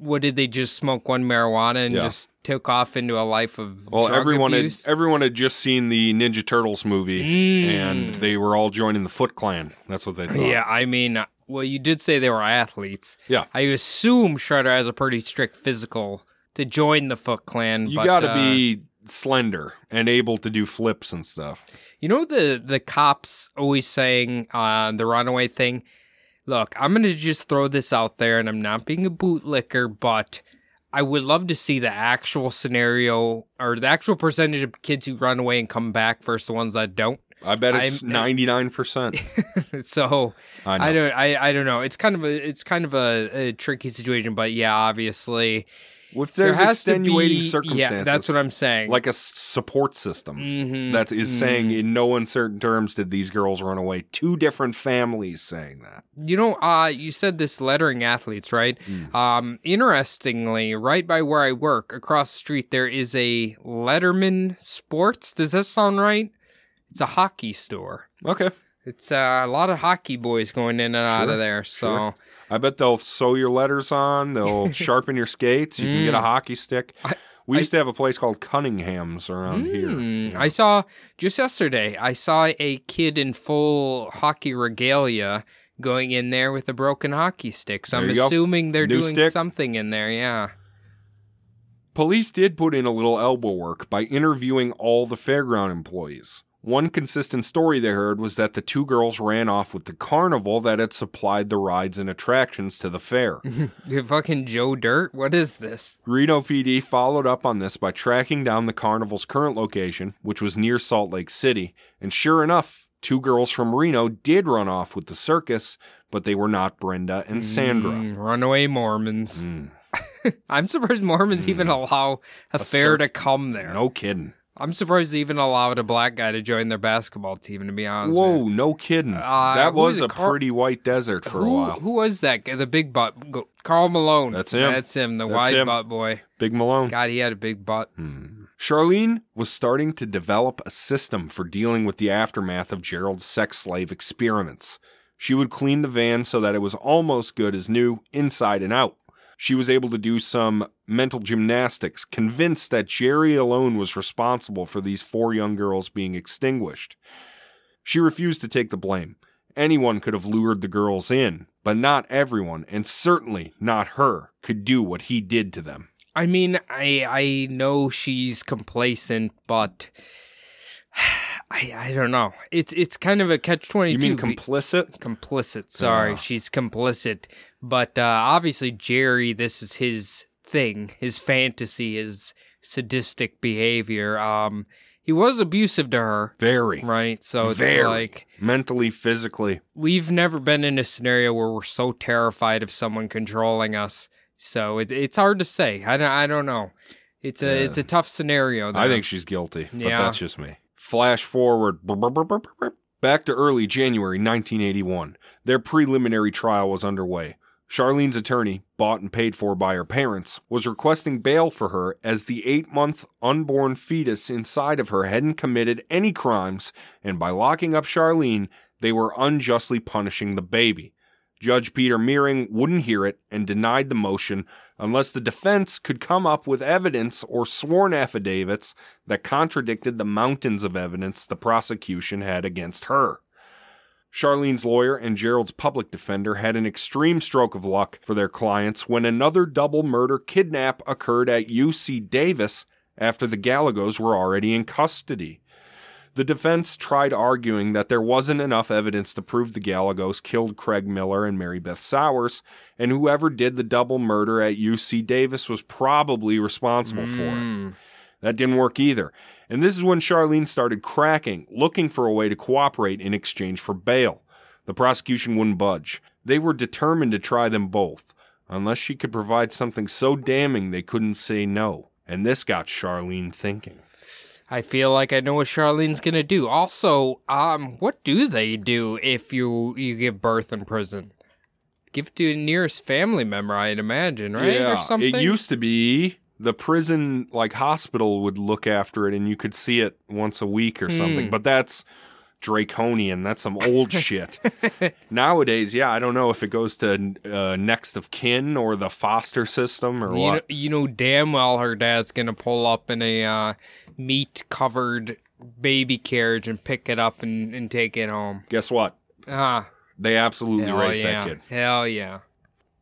what did they just smoke one marijuana and Yeah. just took off into a life of Well, everyone abuse? had everyone had just seen the Ninja Turtles movie, Mm. and they were all joining the Foot Clan. That's what they thought. Yeah, I mean, well, you did say they were athletes. Yeah. I assume Shredder has a pretty strict physical to join the Foot Clan. You but, got to uh, be slender and able to do flips and stuff. You know the the cops always saying uh, the runaway thing. Look, I'm gonna just throw this out there, and I'm not being a bootlicker, but I would love to see the actual scenario or the actual percentage of kids who run away and come back versus the ones that don't. I bet it's ninety nine percent. so I. I don't I, I don't know. It's kind of a it's kind of a, a tricky situation, but yeah, obviously if there there's has to extenuating be- circumstances, Yeah, that's what I'm saying. like a s- support system Mhm, that is saying mhm. in no uncertain terms did these girls run away. Two different families saying that. You know, uh, you said this lettering athletes, right? Mm. Um, interestingly, right by where I work, across the street, there is a Letterman Sports. Does that sound right? It's a hockey store. Okay, It's uh, a lot of hockey boys going in and out of there. So sure. I bet they'll sew your letters on. They'll sharpen your skates. You can get a Mm. hockey stick. I- we I- used to have a place called Cunningham's around Mm, here. Yeah. I saw just yesterday. I saw a kid in full hockey regalia going in there with a broken hockey stick. So There I'm you go. assuming they're New doing stick. something in there. Yeah. Police did put in a little elbow work by interviewing all the fairground employees. One consistent story they heard was that the two girls ran off with the carnival that had supplied the rides and attractions to the fair. You fucking Joe Dirt. What is this? Reno PD followed up on this by tracking down the carnival's current location, which was near Salt Lake City, and sure enough, two girls from Reno did run off with the circus, but they were not Brenda and Sandra. Mm, runaway Mormons. Mm, I'm surprised Mormons even allow a, A fair cir- to come there. no kidding. I'm surprised they even allowed a black guy to join their basketball team. To be honest, Whoa, no kidding. Uh, that was a pretty white desert for who, a while. Who was that guy? The big butt, Karl Malone. That's him. That's him. The That's wide him. butt boy. Big Malone. God, he had a big butt. Hmm. Charlene was starting to develop a system for dealing with the aftermath of Gerald's sex slave experiments. She would clean the van so that it was almost good as new, inside and out. She was able to do some mental gymnastics, convinced that Jerry alone was responsible for these four young girls being extinguished. She refused to take the blame. Anyone could have lured the girls in, but not everyone, and certainly not her, could do what he did to them. I mean, I I know she's complacent, but I I don't know. It's it's kind of a catch twenty two. You mean complicit? complicit. Sorry, Ah. she's complicit. But uh, obviously, Jerry, this is his thing, his fantasy, his sadistic behavior. Um, he was abusive to her, Very. right? So it's Very. like Mentally, physically. we've never been in a scenario where we're so terrified of someone controlling us. So it, it's hard to say. I don't, I don't know. It's a Yeah. it's a tough scenario. There. I think she's guilty, but Yeah. that's just me. Flash forward back to early January 1981. Their preliminary trial was underway. Charlene's attorney, bought and paid for by her parents, was requesting bail for her as the eight month unborn fetus inside of her hadn't committed any crimes, and by locking up Charlene, they were unjustly punishing the baby. Judge Peter Meering wouldn't hear it and denied the motion unless the defense could come up with evidence or sworn affidavits that contradicted the mountains of evidence the prosecution had against her. Charlene's lawyer and Gerald's public defender had an extreme stroke of luck for their clients when another double murder kidnap occurred at UC Davis after the Gallegos were already in custody. The defense tried arguing that there wasn't enough evidence to prove the Gallegos killed Craig Miller and Mary Beth Sowers, and whoever did the double murder at UC Davis was probably responsible for it. Mm. That didn't work either. And this is when Charlene started cracking, looking for a way to cooperate in exchange for bail. The prosecution wouldn't budge. They were determined to try them both, unless she could provide something so damning they couldn't say no. And this got Charlene thinking. I feel like I know what Charlene's gonna do. Also, um, what do they do if you you give birth in prison? Give it to your nearest family member, I'd imagine, right? yeah, or something. it used to be the prison like hospital would look after it and you could see it once a week or something. Hmm. But that's draconian. That's some old shit. Nowadays, yeah, I don't know if it goes to uh, next of kin or the foster system or you what. know, you know damn well her dad's gonna pull up in a uh, meat covered baby carriage and pick it up and, and take it home. Guess what? Ah, They absolutely raised yeah, that kid. hell yeah.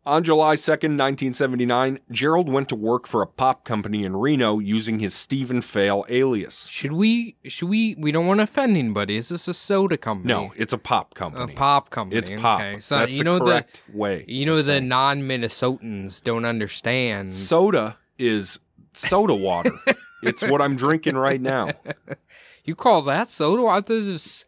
On July 2nd, 1979, Gerald went to work for a pop company in Reno using his Stephen Feil alias. Should we? Should we? We don't want to offend anybody. Is this a soda company? No, it's a pop company. a pop company. It's pop. Okay. So That's you the know correct way. the you know the non-Minnesotans don't understand. soda is soda water. it's what I'm drinking right now. You call that soda water? This is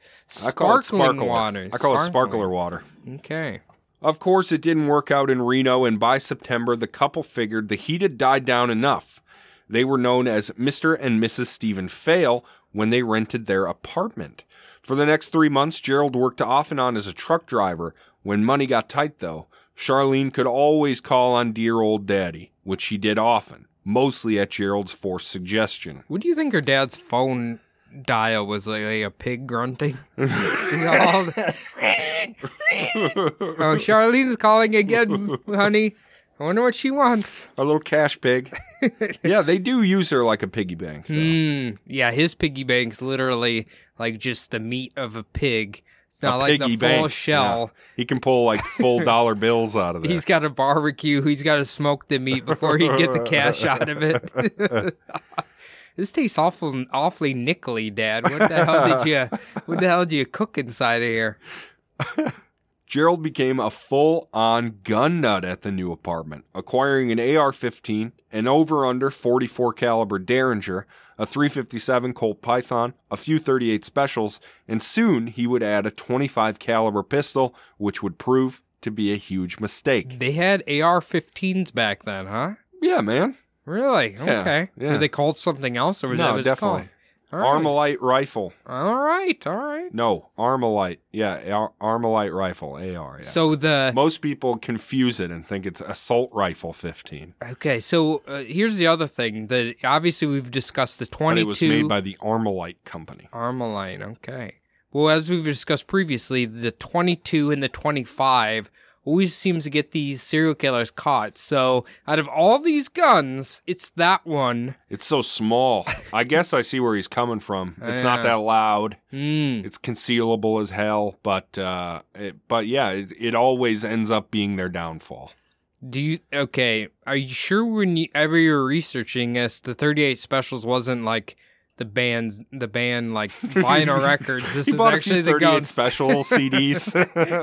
I call it sparkling water. I call it Sparkling. sparkler water. Okay. Of course, it didn't work out in Reno, and by September, the couple figured the heat had died down enough. They were known as Mr. and Mrs. Stephen Feil when they rented their apartment. For the next three months, Gerald worked off and on as a truck driver. When money got tight, though, Charlene could always call on dear old daddy, which she did often, mostly at Gerald's forced suggestion. What do you think her dad's phone dial was like, like a pig grunting? You know, all the- oh, Charlene's calling again, honey. I wonder what she wants. A little cash pig. yeah, they do use her like a piggy bank. Hmm. Yeah, his piggy bank's literally like just the meat of a pig. It's not A like the full bank, shell. yeah. He can pull like full dollar bills out of there. He's got a barbecue. He's got to smoke the meat before he can get the cash out of it. this tastes awful, awfully nickely, Dad. What the hell did you? What the hell did you cook inside of here? Gerald became a full on gun nut at the new apartment, acquiring an AR 15, an over under 44 caliber Derringer, a 357 Colt Python, a few 38 specials, and soon he would add a 25 caliber pistol, which would prove to be a huge mistake. They had AR-15s back then, huh? Yeah, man. Really? Yeah, Okay. yeah. Were they called something else, or was that No, what it's definitely. called? All right. Armalite rifle. All right. All right. No, Armalite. Yeah, Ar- Armalite rifle, AR. Yeah. So the Most people confuse it and think it's assault rifle 15. okay. So uh, here's the other thing. That obviously we've discussed the But 22 it was made by the Armalite company. Armalite. Okay. Well, as we've discussed previously, the 22 and the 25 always seems to get these serial killers caught. So out of all these guns, it's that one. It's so small. I guess I see where he's coming from. It's not that loud. Mm. It's concealable as hell, but uh, it, but yeah, it, it always ends up being their downfall. Do you okay? Are you sure when you ever you're researching this, the 38 specials wasn't like the band's the band like vinyl records? This is actually the 38 guns. special CDs.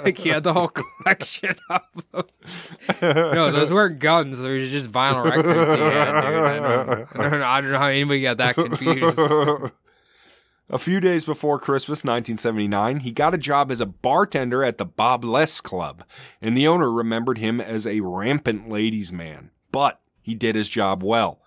like he had the whole collection of them. No, those weren't guns. They were just vinyl records he had, dude. I don't, I don't know. I don't know how anybody got that confused. A few days before Christmas 1979, he got a job as a bartender at the Bob Less Club, and the owner remembered him as a rampant ladies' man. But he did his job well.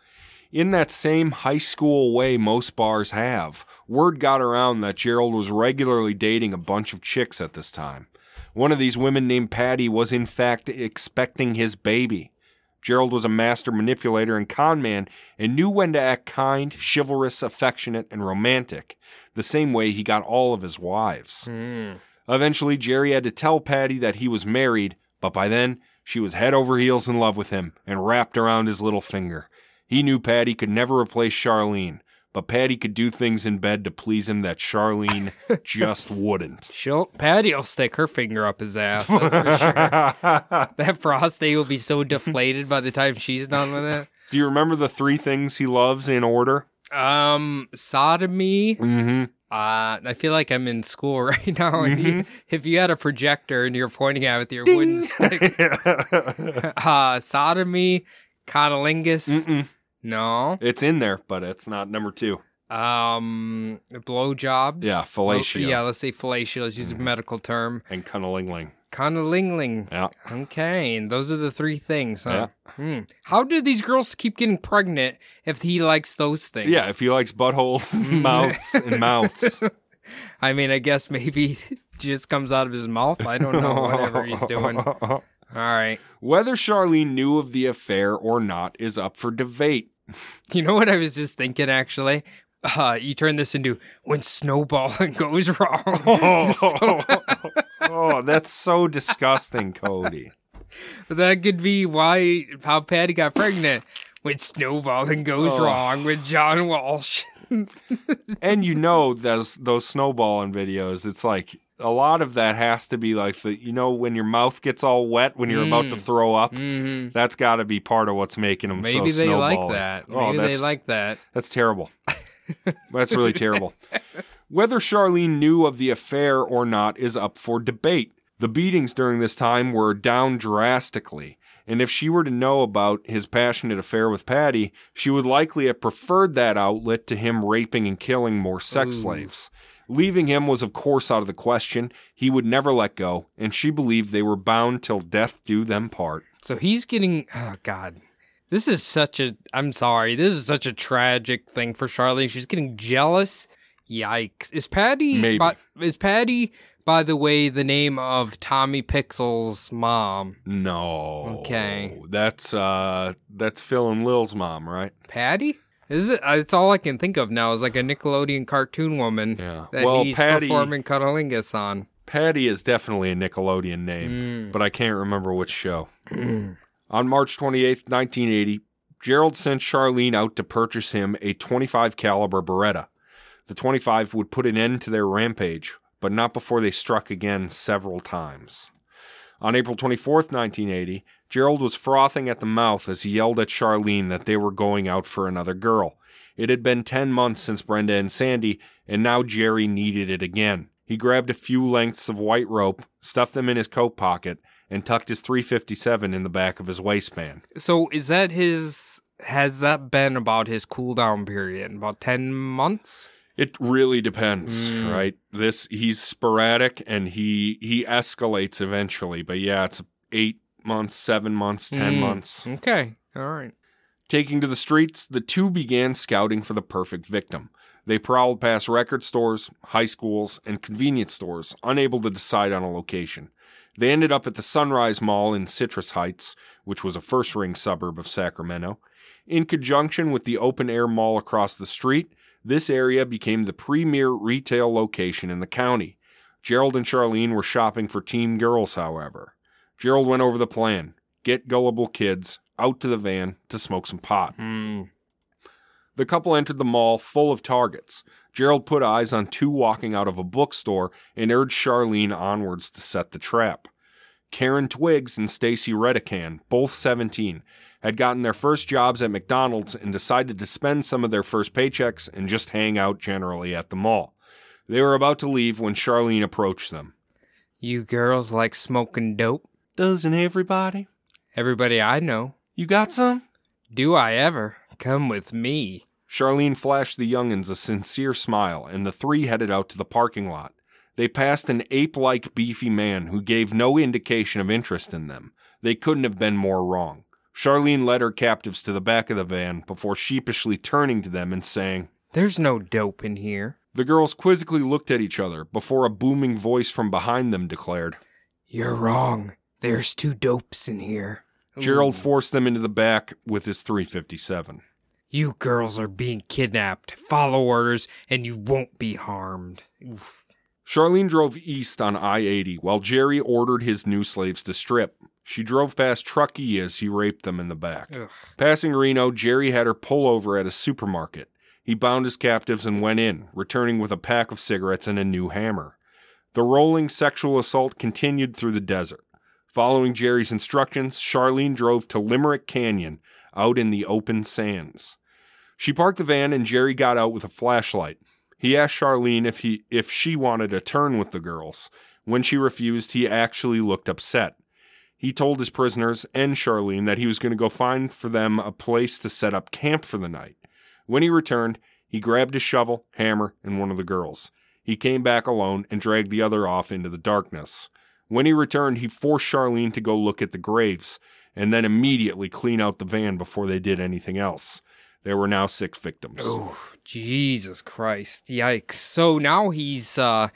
In that same high school way most bars have, word got around that Gerald was regularly dating a bunch of chicks at this time. One of these women named Patty was in fact expecting his baby. Gerald was a master manipulator and con man and knew when to act kind, chivalrous, affectionate, and romantic, the same way he got all of his wives. Hmm. Eventually, Jerry had to tell Patty that he was married, but by then, she was head over heels in love with him and wrapped around his little finger. He knew Patty could never replace Charlene, but Patty could do things in bed to please him that Charlene just wouldn't. She'll Patty will stick her finger up his ass. That's for sure. That prostate will be so deflated by the time she's done with it. Do you remember the three things he loves in order? Um, sodomy. Mm-hmm. Uh, I feel like I'm in school right now. And Mm-hmm. if you had a projector and you're pointing at it with your wooden stick, uh, sodomy, conolingus. Mm-mm. No. It's in there, but it's not number two. Um, blowjobs. Yeah, fellatio. Yeah, let's say fellatio. Let's use a medical term. And cunnilinling. Conolingling. Yeah. Okay, and those are the three things, huh? Hmm. How do these girls keep getting pregnant if he likes those things? Yeah, if he likes buttholes, mouths, and mouths. I mean, I guess maybe it just comes out of his mouth. I don't know. Whatever he's doing. All right. Whether Charlene knew of the affair or not is up for debate. You know what I was just thinking, actually? Uh, you turn this into when snowballing goes wrong. oh, that's so disgusting, Cody. that could be why how Patty got pregnant. When snowballing goes Oh. wrong with John Walsh. And you know those those snowballing videos, it's like a lot of that has to be like the you know when your mouth gets all wet when you're about to throw up. hmm That's got to be part of what's making them Maybe so they like that. Oh, they like that. That's terrible. That's really terrible. Whether Charlene knew of the affair or not is up for debate. The beatings during this time were down drastically, and if she were to know about his passionate affair with Patty, she would likely have preferred that outlet to him raping and killing more sex Ooh. slaves. Leaving him was, of course, out of the question. He would never let go, and she believed they were bound till death do them part. So he's getting. Oh God, this is such a. I'm sorry. This is such a tragic thing for Charlene. She's getting jealous. Yikes! Is Patty? Maybe. By, is Patty? By the way, the name of Tommy Pickles' mom, No. Okay. That's uh that's Phil and Lil's mom, right? Patty. Is it? uh, It's all I can think of now. Is like a Nickelodeon cartoon woman Yeah. that well, he's Patty performing cunnilingus on. Patty is definitely a Nickelodeon name, Mm. but I can't remember which show. On March 28th, 1980, Gerald sent Charlene out to purchase him a 25 caliber Beretta. The 25 would put an end to their rampage, but not before they struck again several times. On April 24th, 1980, Gerald was frothing at the mouth as he yelled at Charlene that they were going out for another girl. It had been 10 months since Brenda and Sandy, and now Jerry needed it again. He grabbed a few lengths of white rope, stuffed them in his coat pocket, and tucked his 357 in the back of his waistband. So is that his? Has that been about his cool down period? About ten months? It really depends, Mm. right? This he's sporadic and he he escalates eventually, but yeah, it's 8 months, 7 months, 10 Mm. months. Okay. All right. Taking to the streets, the two began scouting for the perfect victim. They prowled past record stores, high schools, and convenience stores, unable to decide on a location. They ended up at the Sunrise Mall in Citrus Heights, which was a first ring suburb of Sacramento. In conjunction with the open air mall across the street, this area became the premier retail location in the county. Gerald and Charlene were shopping for teen girls, however. Gerald went over the plan get gullible kids out to the van to smoke some pot. Hmm. The couple entered the mall full of targets. Gerald put eyes on two walking out of a bookstore and urged Charlene onwards to set the trap. Karen Twiggs and Stacy Redican, both 17, had gotten their first jobs at McDonald's and decided to spend some of their first paychecks and just hang out generally at the mall. They were about to leave when Charlene approached them. You girls like smoking dope? Doesn't everybody? Everybody I know. You got some? Do I ever? Come with me. Charlene flashed the youngins a sincere smile, and the three headed out to the parking lot. They passed an ape like beefy man who gave no indication of interest in them. They couldn't have been more wrong. Charlene led her captives to the back of the van before sheepishly turning to them and saying, There's no dope in here. The girls quizzically looked at each other before a booming voice from behind them declared. You're wrong. There's two dopes in here. Gerald forced them into the back with his 357. You girls are being kidnapped. Follow orders, and you won't be harmed. Oof. Charlene drove east on I 80 while Jerry ordered his new slaves to strip. She drove past Truckee as he raped them in the back. Ugh. Passing Reno, Jerry had her pull over at a supermarket. He bound his captives and went in, returning with a pack of cigarettes and a new hammer. The rolling sexual assault continued through the desert. Following Jerry's instructions, Charlene drove to Limerick Canyon, out in the open sands. She parked the van and Jerry got out with a flashlight. He asked Charlene if he if she wanted a turn with the girls. When she refused, he actually looked upset. He told his prisoners and Charlene that he was going to go find for them a place to set up camp for the night. When he returned, he grabbed his shovel, hammer, and one of the girls. He came back alone and dragged the other off into the darkness. When he returned, he forced Charlene to go look at the graves and then immediately clean out the van before they did anything else. There were now six victims. Oh, Jesus Christ. Yikes. So now he's, uh,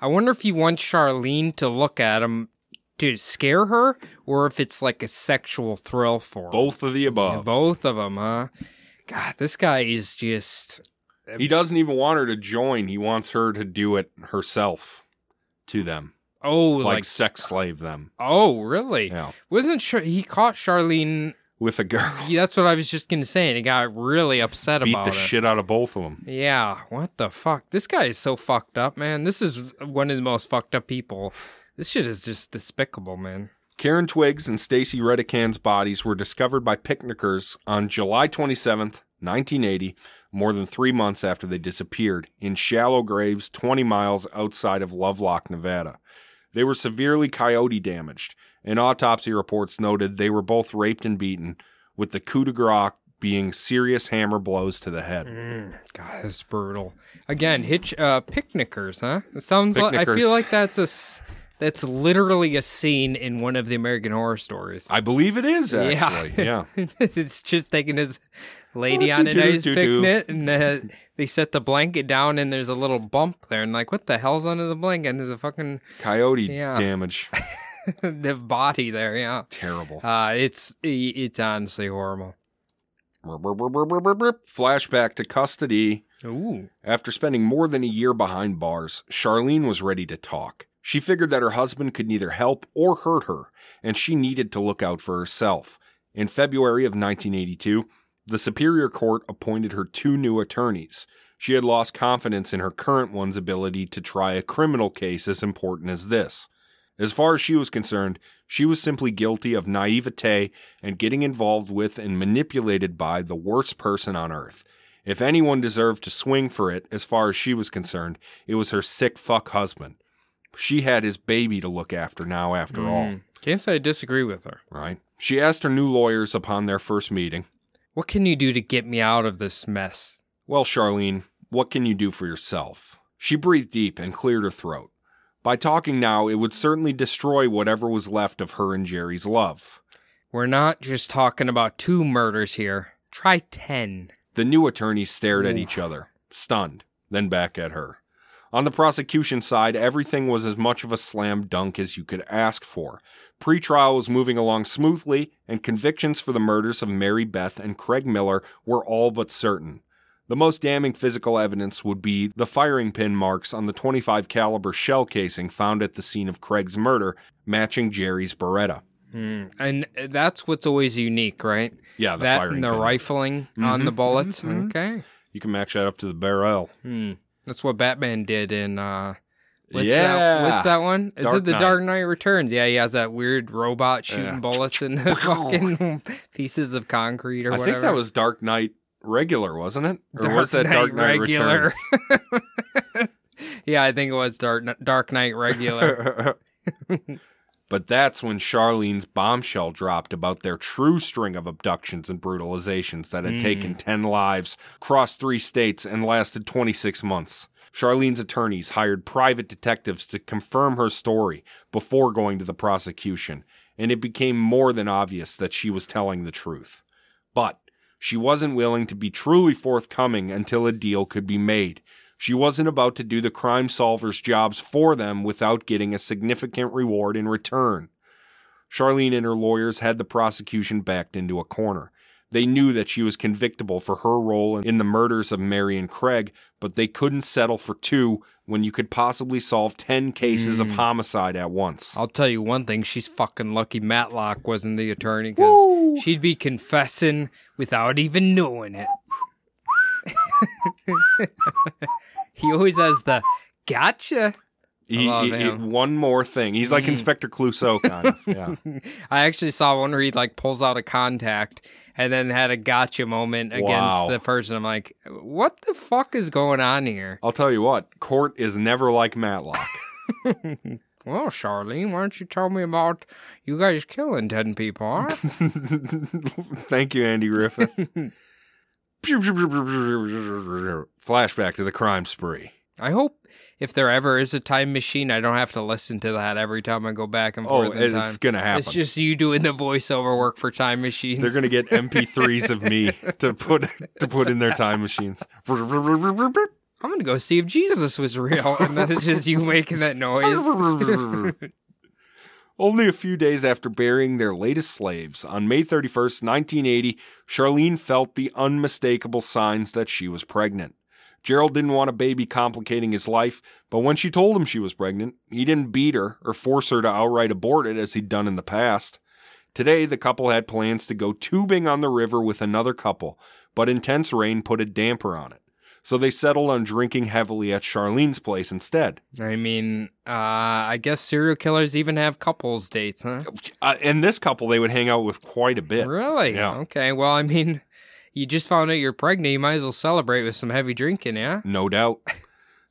I wonder if he wants Charlene to look at him to scare her, or if it's like a sexual thrill for him. Both of the Yeah, above. both of them, huh? God, this guy is just. He doesn't even want her to join. He wants her to do it herself to them, Oh, like, like. sex slave them. oh, really? Yeah, Wasn't sure he caught Charlene? with a girl. Yeah, that's what I was just gonna say, and he got really upset about it. Beat about the it. shit out of both of them. Yeah, what the fuck? This guy is so fucked up, man. This is one of the most fucked up people. This shit is just despicable, man. Karen Twiggs and Stacy Redican's bodies were discovered by picnickers on July 27th, 1980, more than three months after they disappeared, in shallow graves 20 miles outside of Lovelock, Nevada. They were severely coyote damaged, and autopsy reports noted they were both raped and beaten, with the coup de grace being serious hammer blows to the head. Mm, God, that's brutal. Again, hitch uh, picnickers, huh? It sounds like I feel like that's a s- that's literally a scene in one of the American Horror Stories. I believe it is Yeah. actually. Yeah. it's just taking his lady on a nice picnic, and uh, they set the blanket down, and there's a little bump there, and like, what the hell's under the blanket? And there's a fucking Coyote Yeah. damage. the body there. Yeah, Terrible. uh, it's it's honestly horrible. Flashback to custody. Ooh, After spending more than a year behind bars, Charlene was ready to talk. She figured that her husband could neither help or hurt her, and she needed to look out for herself. In February of 1982, the Superior Court appointed her two new attorneys. She had lost confidence in her current one's ability to try a criminal case as important as this. As far as she was concerned, she was simply guilty of naivete and getting involved with and manipulated by the worst person on earth. If anyone deserved to swing for it, as far as she was concerned, it was her sick fuck husband. She had his baby to look after now, after all, Mm. Can't say I disagree with her. right? She asked her new lawyers upon their first meeting, What can you do to get me out of this mess? Well, Charlene, what can you do for yourself? She breathed deep and cleared her throat. By talking now, it would certainly destroy whatever was left of her and Jerry's love. We're not just talking about two murders here. Try ten. The new attorneys stared at each other, stunned, then back at her. On the prosecution side, everything was as much of a slam dunk as you could ask for. Pretrial was moving along smoothly, and convictions for the murders of Mary Beth and Craig Miller were all but certain. The most damning physical evidence would be the firing pin marks on the 25 caliber shell casing found at the scene of Craig's murder, matching Jerry's Beretta. Hmm. And that's what's always unique, right? Yeah, the that firing and the pin. rifling on the bullets. mhm, mhm. Okay. You can match that up to the barrel. Hmm. That's what Batman did in uh what's yeah. that what's that one? Is Dark it the Knight. Dark Knight Returns? Yeah, he has that weird robot shooting Yeah. bullets in the fucking pieces of concrete or I whatever. I think that was Dark Knight regular, wasn't it? Or Dark was that Knight Dark Knight regular. Returns? Yeah, I think it was Dark Dark Knight regular. but that's when Charlene's bombshell dropped about their true string of abductions and brutalizations that had Mm. taken 10 lives, crossed three states, and lasted 26 months. Charlene's attorneys hired private detectives to confirm her story before going to the prosecution, and it became more than obvious that she was telling the truth. But she wasn't willing to be truly forthcoming until a deal could be made. She wasn't about to do the crime solvers' jobs for them without getting a significant reward in return. Charlene and her lawyers had the prosecution backed into a corner. They knew that she was convictable for her role in the murders of Mary and Craig, but they couldn't settle for two when you could possibly solve 10 cases of Mm. homicide at once. I'll tell you one thing: she's fucking lucky Matlock wasn't the attorney because she'd be confessing without even knowing it. he always has the gotcha. He- love he- he- one more thing. He's like Mm. Inspector Clouseau, kind of. Yeah. I actually saw one where he like pulls out a contact and then had a gotcha moment against Wow. the person. I'm like, what the fuck is going on here? I'll tell you what, court is never like Matlock. Well, Charlene, why don't you tell me about you guys killing ten people? Huh? Thank you, Andy Griffith. Flashback to the crime spree. I hope if there ever is a time machine, I don't have to listen to that every time I go back and Oh, forth in time. it's gonna happen. It's just you doing the voiceover work for time machines. They're gonna get MP3s of me to put to put in their time machines. I'm gonna go see if Jesus was real, and then it's just you making that noise. Only a few days after burying their latest slaves, on May 31st, 1980, Charlene felt the unmistakable signs that she was pregnant. Gerald didn't want a baby complicating his life, but when she told him she was pregnant, he didn't beat her or force her to outright abort it as he'd done in the past. Today, the couple had plans to go tubing on the river with another couple, but intense rain put a damper on it. So they settled on drinking heavily at Charlene's place instead. I mean, uh, I guess serial killers even have couples dates, huh? Uh, and this couple, they would hang out with quite a bit. Really? Yeah. Okay. Well, I mean, you just found out you're pregnant. You might as well celebrate with some heavy drinking, yeah? No doubt.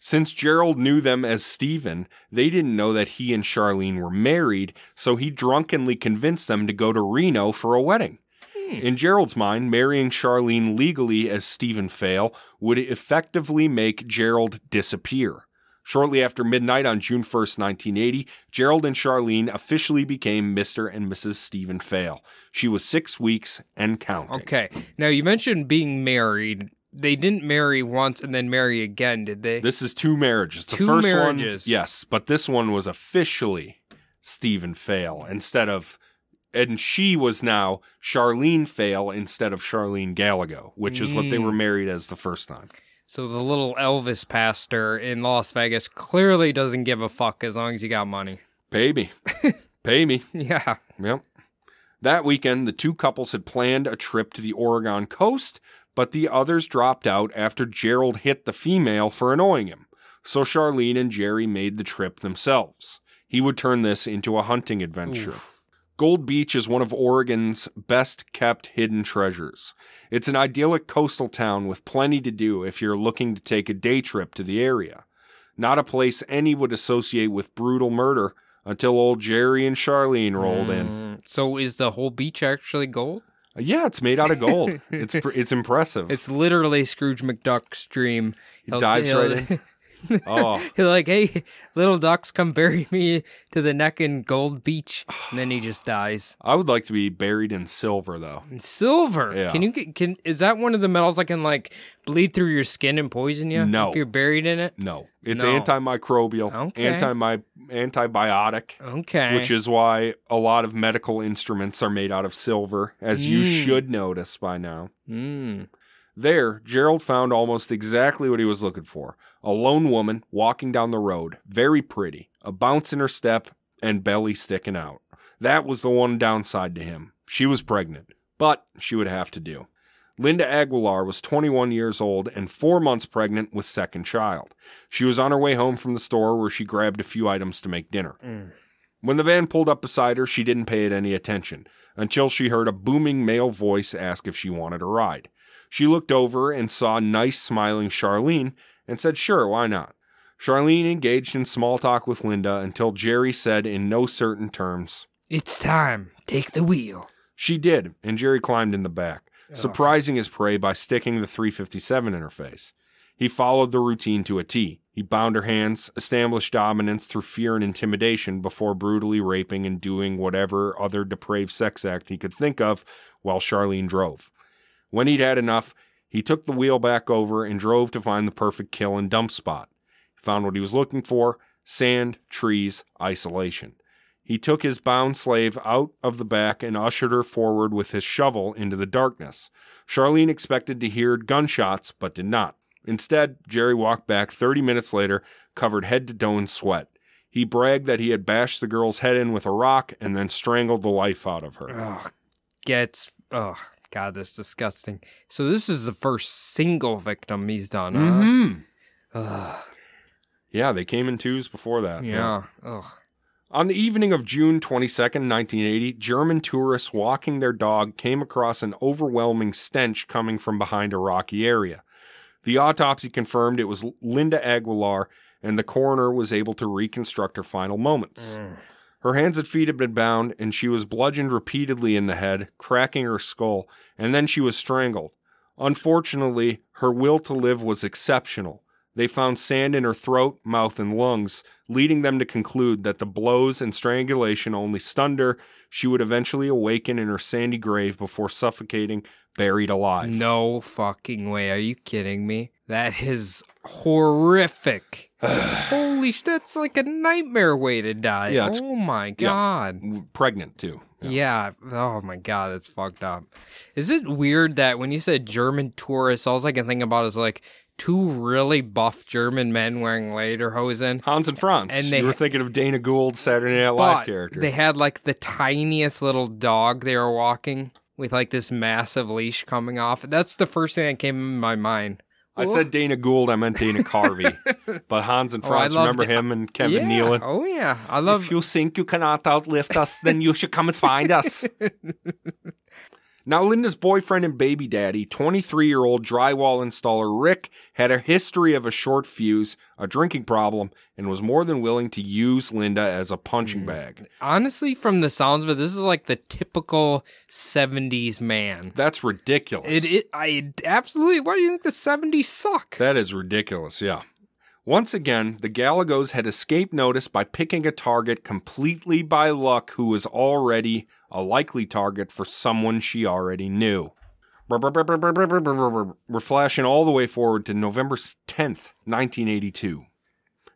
Since Gerald knew them as Stephen, they didn't know that he and Charlene were married, so he drunkenly convinced them to go to Reno for a wedding. Hmm. In Gerald's mind, marrying Charlene legally as Stephen Feil would effectively make Gerald disappear. Shortly after midnight on June 1st, 1980, Gerald and Charlene officially became Mr. and Mrs. Stephen Feil. She was six weeks and counting. Okay. Now you mentioned being married. They didn't marry once and then marry again, did they? This is two marriages. The Two first marriages. one, yes, but this one was officially Stephen Feil instead of, and she was now Charlene Feil instead of Charlene Gallego, which is what they Mm. were married as the first time. So the little Elvis pastor in Las Vegas clearly doesn't give a fuck as long as you got money. Pay me, pay me. Yeah. Yep. That weekend, the two couples had planned a trip to the Oregon coast, but the others dropped out after Gerald hit the female for annoying him. So Charlene and Jerry made the trip themselves. He would turn this into a hunting adventure. Gold Beach is one of Oregon's best kept hidden treasures. It's an idyllic coastal town with plenty to do if you're looking to take a day trip to the area. Not a place any would associate with brutal murder until old Jerry and Charlene rolled in. Mm, So is the whole beach actually gold? Yeah, it's made out of gold. it's it's impressive. It's literally Scrooge McDuck's dream. He dives right in. Oh, He's like, hey, little ducks, come bury me to the neck in gold beach. And then he just dies. I would like to be buried in silver though. And silver. Yeah. Can you get, can, is that one of the metals that can like bleed through your skin and poison you? No. If you're buried in it? No, it's No. antimicrobial, Okay. anti antibiotic, Okay. which is why a lot of medical instruments are made out of silver, as you Mm. should notice by now. Mm. There, Gerald found almost exactly what he was looking for a lone woman walking down the road, very pretty, a bounce in her step, and belly sticking out. That was the one downside to him. She was pregnant, but she would have to do. Linda Aguilar was 21 years old and four months pregnant with second child. She was on her way home from the store where she grabbed a few items to make dinner. Mm. When the van pulled up beside her, she didn't pay it any attention until she heard a booming male voice ask if she wanted a ride. She looked over and saw nice smiling Charlene and said, Sure, why not? Charlene engaged in small talk with Linda until Jerry said in no certain terms, It's time. Take the wheel. She did, and Jerry climbed in the back, surprising his prey by sticking the 357 in her face. He followed the routine to a T. He bound her hands, established dominance through fear and intimidation before brutally raping and doing whatever other depraved sex act he could think of while Charlene drove. When he'd had enough, he took the wheel back over and drove to find the perfect kill and dump spot. He found what he was looking for sand, trees, isolation. He took his bound slave out of the back and ushered her forward with his shovel into the darkness. Charlene expected to hear gunshots, but did not. Instead, Jerry walked back 30 minutes later, covered head to toe in sweat. He bragged that he had bashed the girl's head in with a rock and then strangled the life out of her. Ugh. Gets. Oh, God, that's disgusting. So this is the first single victim he's done, huh? Mm-hmm. Ugh. Yeah, they came in twos before that. Yeah. Ugh. On the evening of June 22nd, 1980, German tourists walking their dog came across an overwhelming stench coming from behind a rocky area. The autopsy confirmed it was Linda Aguilar, and the coroner was able to reconstruct her final moments. Her hands and feet had been bound, and she was bludgeoned repeatedly in the head, cracking her skull, and then she was strangled. Unfortunately, her will to live was exceptional. They found sand in her throat, mouth, and lungs, leading them to conclude that the blows and strangulation only stunned her. She would eventually awaken in her sandy grave before suffocating, buried alive. No fucking way. Are you kidding me? That is horrific. Holy shit, That's like a nightmare way to die. Yeah, it's- oh my god. Pregnant, too. Yeah. Oh my god, that's fucked up. Is it weird that when you said German tourists, all I can think about is like two really buff German men wearing lederhosen? Hans and Franz. And they- you were thinking of Dana Gould's Saturday Night Live characters. they had like the tiniest little dog they were walking with like this massive leash coming off. That's the first thing that came in my mind. I said Dana Gould, I meant Dana Carvey. but Hans and Oh, Franz, love remember Da- him and Kevin yeah. Nealon? Oh yeah, I love. If you think you cannot outlift us, then you should come and find us. Now, Linda's boyfriend and baby daddy, 23 year old drywall installer Rick, had a history of a short fuse, a drinking problem, and was more than willing to use Linda as a punching mm. bag. Honestly, from the sounds of it, this is like the typical '70s man. That's ridiculous. It, it I absolutely. Why do you think the '70s suck? That is ridiculous, yeah. Once again, the Gallegos had escaped notice by picking a target completely by luck who was already a likely target for someone she already knew. We're flashing all the way forward to November 10th, 1982.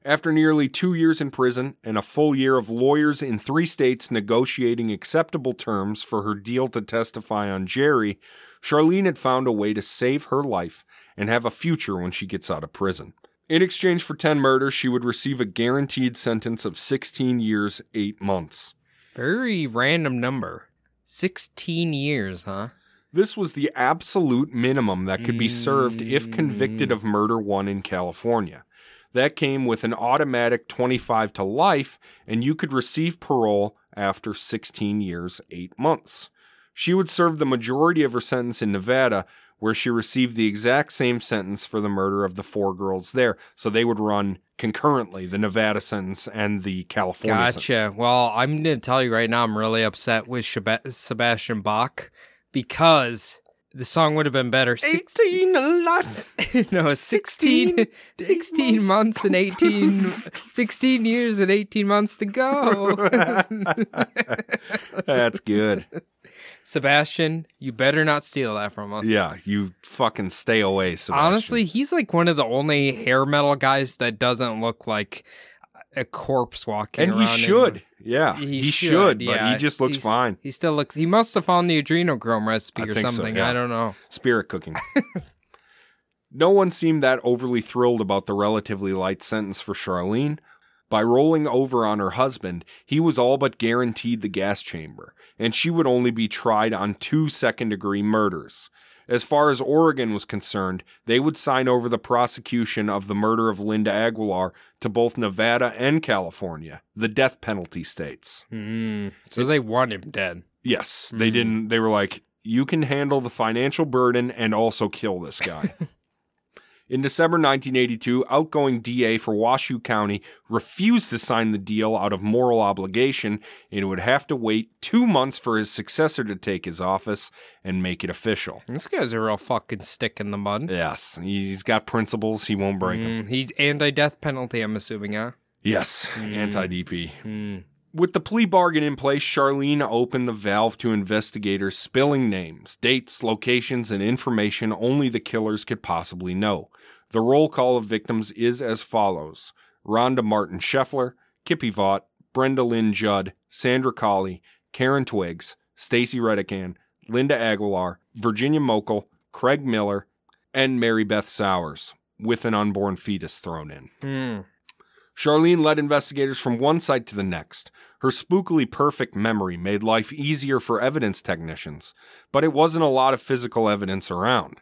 After nearly two years in prison and a full year of lawyers in three states negotiating acceptable terms for her deal to testify on Jerry, Charlene had found a way to save her life and have a future when she gets out of prison. In exchange for 10 murders, she would receive a guaranteed sentence of 16 years, 8 months. Very random number. 16 years, huh? This was the absolute minimum that could be served if convicted of mm. murder one in California. That came with an automatic 25 to life, and you could receive parole after 16 years, 8 months. She would serve the majority of her sentence in Nevada, where she received the exact same sentence for the murder of the four girls there. So they would run concurrently the Nevada sentence and the California sentence. Gotcha. sentence. Well, I'm going to tell you right now, I'm really upset with Sebastian Bach because the song would have been better. Six- 18 alive. no, 16, 16 months and 18, 16 years and 18 months to go. That's good. Sebastian, you better not steal that from us. Yeah, you fucking stay away, Sebastian. Honestly, he's like one of the only hair metal guys that doesn't look like a corpse walking and he in- should. Yeah, He he, should, should, but yeah. he just looks He's- fine. He still looks. He must have found the adrenochrome recipe I or think so, something. yeah. I don't know. Spirit cooking. no one seemed that overly thrilled about the relatively light sentence for Charlene. By rolling over on her husband, he was all but guaranteed the gas chamber, and she would only be tried on two second degree murders. As far as Oregon was concerned, they would sign over the prosecution of the murder of Linda Aguilar to both Nevada and California, the death penalty states. Mm. So they want him dead. Yes, they Mm. didn't. They were like, you can handle the financial burden and also kill this guy. In December 1982, outgoing DA for Washoe County refused to sign the deal out of moral obligation and would have to wait two months for his successor to take his office and make it official. This guy's a real fucking stick in the mud. Yes, he's got principles. He won't break them. Mm, he's anti-death penalty. I'm assuming, huh? Yes, anti DP. Mm. With the plea bargain in place, Charlene opened the valve to investigators, spilling names, dates, locations, and information only the killers could possibly know. The roll call of victims is as follows Rhonda Martin Scheffler, Kippy Vaught, Brenda Lynn Judd, Sandra Colley, Karen Twiggs, Stacy Redican, Linda Aguilar, Virginia Mochel, Craig Miller, and Mary Beth Sowers, with an unborn fetus thrown in. Mm. Charlene led investigators from one site to the next. Her spookily perfect memory made life easier for evidence technicians, but it wasn't a lot of physical evidence around.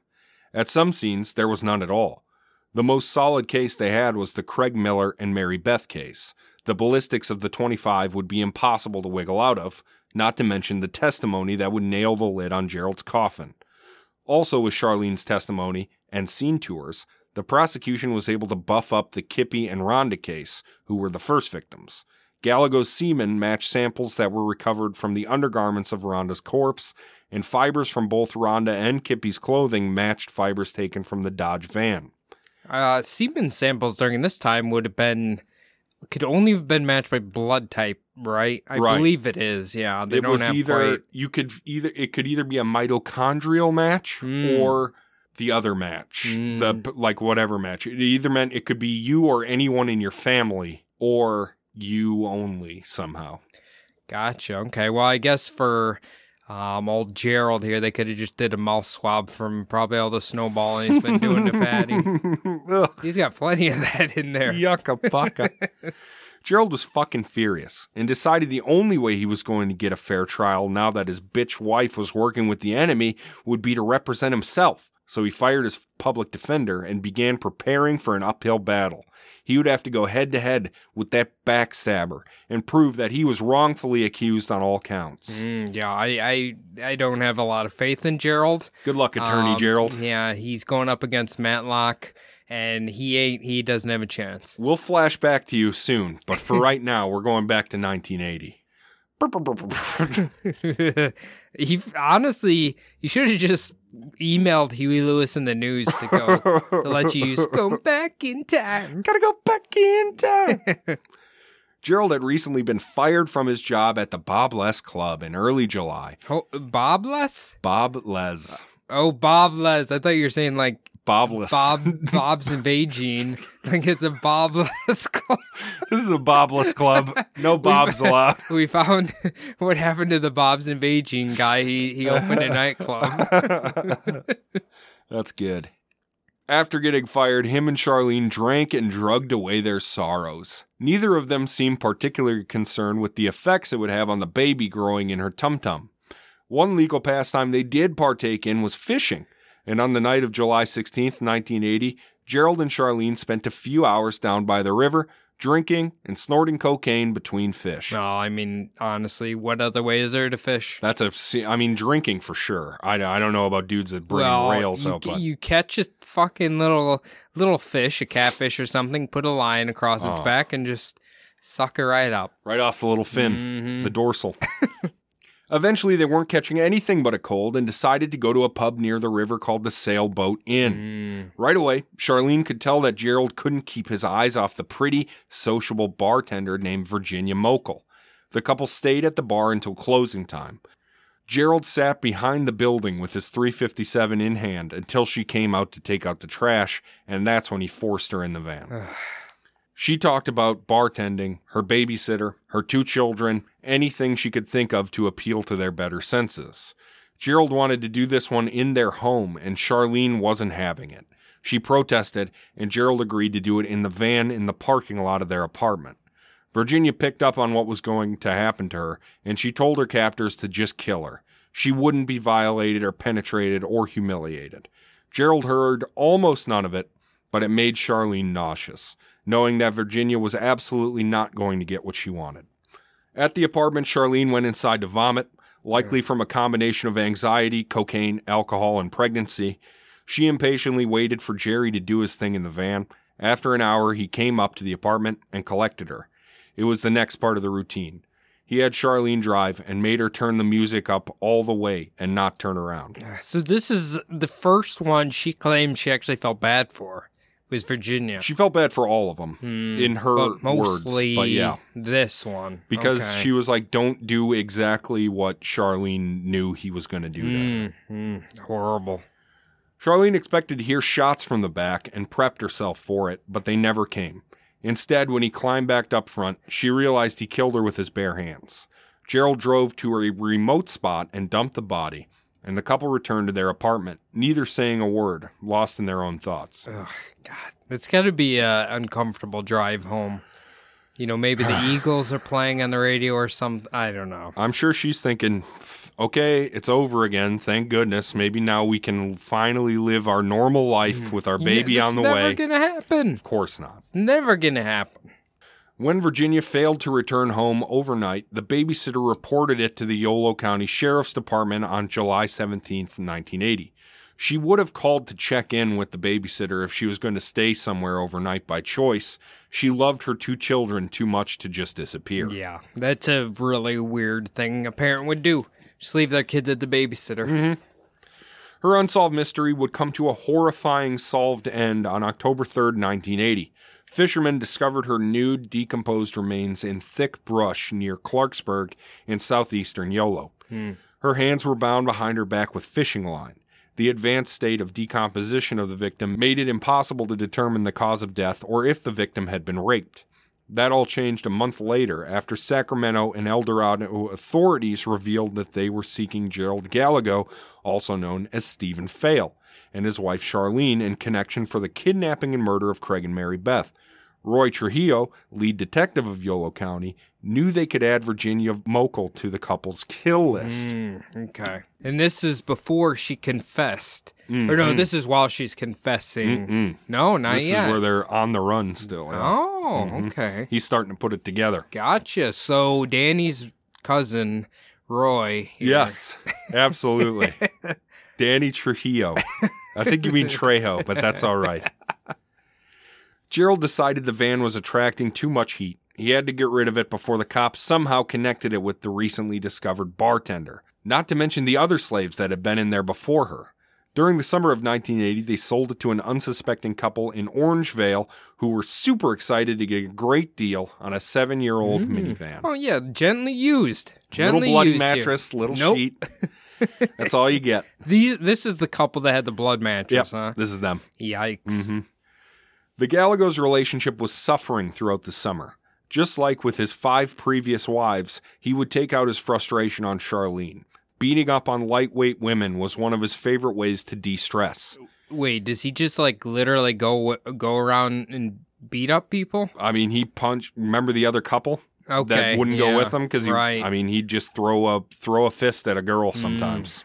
At some scenes, there was none at all. The most solid case they had was the Craig Miller and Mary Beth case. The ballistics of the 25 would be impossible to wiggle out of, not to mention the testimony that would nail the lid on Gerald's coffin. Also, with Charlene's testimony and scene tours, the prosecution was able to buff up the Kippy and Rhonda case, who were the first victims. Gallego's semen matched samples that were recovered from the undergarments of Rhonda's corpse, and fibers from both Rhonda and Kippy's clothing matched fibers taken from the Dodge van. Uh, semen samples during this time would have been could only have been matched by blood type, right? I Right. believe it is. Yeah, they it don't was have either white. you could either it could either be a mitochondrial match Mm. or the other match, Mm. the like whatever match. It either meant it could be you or anyone in your family, or you only somehow. Gotcha. Okay. Well, I guess for um, old Gerald here, they could have just did a mouth swab from probably all the snowballing he's been doing to Patty. He's got plenty of that in there. yucca pucka. Gerald was fucking furious and decided the only way he was going to get a fair trial now that his bitch wife was working with the enemy would be to represent himself. So he fired his public defender and began preparing for an uphill battle. He would have to go head to head with that backstabber and prove that he was wrongfully accused on all counts. Mm, yeah, I, I I don't have a lot of faith in Gerald. Good luck, Attorney Um, Gerald. Yeah, he's going up against Matlock, and he ain't. He doesn't have a chance. We'll flash back to you soon, but for right now, we're going back to 1980. he honestly, you should have just emailed Huey Lewis and the News to go to let you use go back in time. Gotta go back in time. Gerald had recently been fired from his job at the Bob Les Club in early July. Oh, Bob Les? Bob Les. Oh, Bob Les. I thought you were saying like Bob Les. Bob Bob's Invagine. Like it's a Bob Les club. this is a Bobless club. No Bobs allowed. We found what happened to the Bob's Invagine guy. He he opened a nightclub. That's good. After getting fired, him and Charlene drank and drugged away their sorrows. Neither of them seemed particularly concerned with the effects it would have on the baby growing in her tum tum. One legal pastime they did partake in was fishing, and on the night of July 16th, 1980, Gerald and Charlene spent a few hours down by the river, drinking and snorting cocaine between fish. No, I mean honestly, what other way is there to fish? That's a, I mean, drinking for sure. I, I don't know about dudes that bring well, rails you, out, but you catch a fucking little little fish, a catfish or something, put a line across its Oh. back, and just suck it right up. right off the little fin. Mhm. the dorsal. Eventually, they weren't catching anything but a cold and decided to go to a pub near the river called the Sailboat Inn. Mm. Right away, Charlene could tell that Gerald couldn't keep his eyes off the pretty, sociable bartender named Virginia Mochel. The couple stayed at the bar until closing time. Gerald sat behind the building with his 357 in hand until she came out to take out the trash, and that's when he forced her in the van. She talked about bartending, her babysitter, her two children, anything she could think of to appeal to their better senses. Gerald wanted to do this one in their home, and Charlene wasn't having it. She protested, and Gerald agreed to do it in the van in the parking lot of their apartment. Virginia picked up on what was going to happen to her, and she told her captors to just kill her. She wouldn't be violated or penetrated or humiliated. Gerald heard almost none of it, but it made Charlene nauseous, knowing that Virginia was absolutely not going to get what she wanted. At the apartment, Charlene went inside to vomit, likely from a combination of anxiety, cocaine, alcohol, and pregnancy. She impatiently waited for Jerry to do his thing in the van. After an hour, he came up to the apartment and collected her. It was the next part of the routine. He had Charlene drive and made her turn the music up all the way and not turn around. So this is the first one she claimed she actually felt bad for. Was Virginia. She felt bad for all of them Hmm, in her but mostly words, but yeah, this one because Okay. she was like, "Don't do exactly what Charlene knew he was going to do." Mm, mm, horrible. Charlene expected to hear shots from the back and prepped herself for it, but they never came. Instead, when he climbed back up front, she realized he killed her with his bare hands. Gerald drove to a remote spot and dumped the body, and the couple returned to their apartment, neither saying a word, lost in their own thoughts. Ugh, God, it's got to be an uncomfortable drive home. You know, maybe the Eagles are playing on the radio or something. I don't know. I'm sure she's thinking, okay, it's over again. Thank goodness. Maybe now we can finally live our normal life mm. with our baby Yeah, on the way. Never gonna happen. Of course not. It's never gonna happen. When Virginia failed to return home overnight, the babysitter reported it to the Yolo County Sheriff's Department on July 17th, 1980. She would have called to check in with the babysitter if she was going to stay somewhere overnight by choice. She loved her two children too much to just disappear. Yeah, that's a really weird thing a parent would do. Just leave their kids at the babysitter. Mm-hmm. Her unsolved mystery would come to a horrifying solved end on October 3rd, 1980. Fishermen discovered her nude, decomposed remains in thick brush near Clarksburg in southeastern Yolo. Hmm. Her hands were bound behind her back with fishing line. The advanced state of decomposition of the victim made it impossible to determine the cause of death or if the victim had been raped. That all changed a month later after Sacramento and El Dorado authorities revealed that they were seeking Gerald Gallego, also known as Stephen Feil, and his wife Charlene in connection for the kidnapping and murder of Craig and Mary Beth. Roy Trujillo, lead detective of Yolo County, knew they could add Virginia Mochel to the couple's kill list. Mm, okay. And this is before she confessed. Or no, this is while she's confessing. Mm-mm. No, not This yet. This is where they're on the run still. yeah. oh, Mhm. okay. He's starting to put it together. Gotcha. So Danny's cousin, Roy. here- Yes, absolutely. Danny Trujillo. I think you mean Trejo, but that's all right. Gerald decided the van was attracting too much heat. He had to get rid of it before the cops somehow connected it with the recently discovered bartender, not to mention the other slaves that had been in there before her. During the summer of 1980, they sold it to an unsuspecting couple in Orangevale who were super excited to get a great deal on a seven year old minivan. Oh yeah, gently used. Gently little bloody used here. mattress, little Nope. sheet. That's all you get. These. This is the couple that had the blood mattress, Yep, huh? this is them. Yikes. Mhm. The Gallegos' relationship was suffering throughout the summer. Just like with his five previous wives, he would take out his frustration on Charlene. Beating up on lightweight women was one of his favorite ways to de stress. Wait, does he just like literally go go around and beat up people? I mean, he punched. Remember the other couple Okay, that wouldn't yeah, go with him because right. I mean, he'd just throw a throw a fist at a girl sometimes.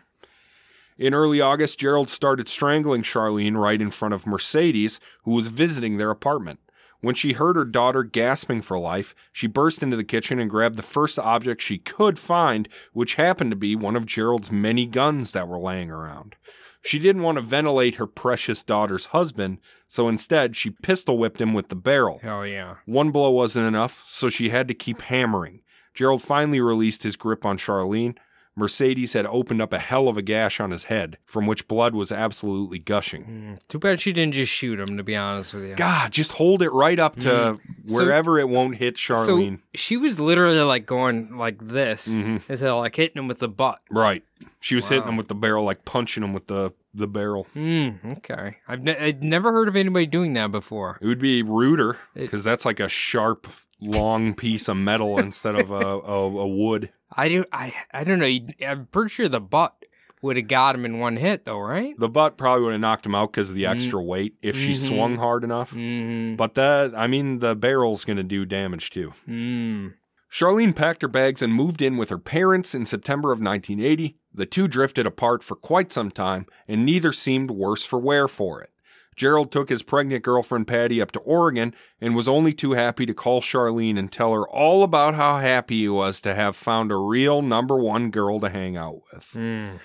In early August, Gerald started strangling Charlene right in front of Mercedes, who was visiting their apartment. When she heard her daughter gasping for life, she burst into the kitchen and grabbed the first object she could find, which happened to be one of Gerald's many guns that were laying around. She didn't want to ventilate her precious daughter's husband, so instead she pistol whipped him with the barrel. Oh yeah. One blow wasn't enough, so she had to keep hammering. Gerald finally released his grip on Charlene. Mercedes had opened up a hell of a gash on his head, from which blood was absolutely gushing. Mm, Too bad she didn't just shoot him. To be honest with you. God, just hold it right up to Mm. So- wherever it won't hit Charlene. So she was literally like going like this Mhm. instead of like hitting him with the butt. right. She was hitting him with the barrel, like punching him with the, the barrel. Mm, okay. I've, ne- I'd never heard of anybody doing that before. It would be ruder, because that's like a sharp, long piece of metal instead of a, a, a wood. I do. I I don't know. I'm pretty sure the butt would have got him in one hit, though, right? The butt probably would have knocked him out because of the Mm. extra weight if she Mhm. swung hard enough. Mm, But that, I mean, the barrel's going to do damage too. mm. Charlene packed her bags and moved in with her parents in September of 1980. The two drifted apart for quite some time, and neither seemed worse for wear for it. Gerald took his pregnant girlfriend Patty up to Oregon and was only too happy to call Charlene and tell her all about how happy he was to have found a real number one girl to hang out with. Mm.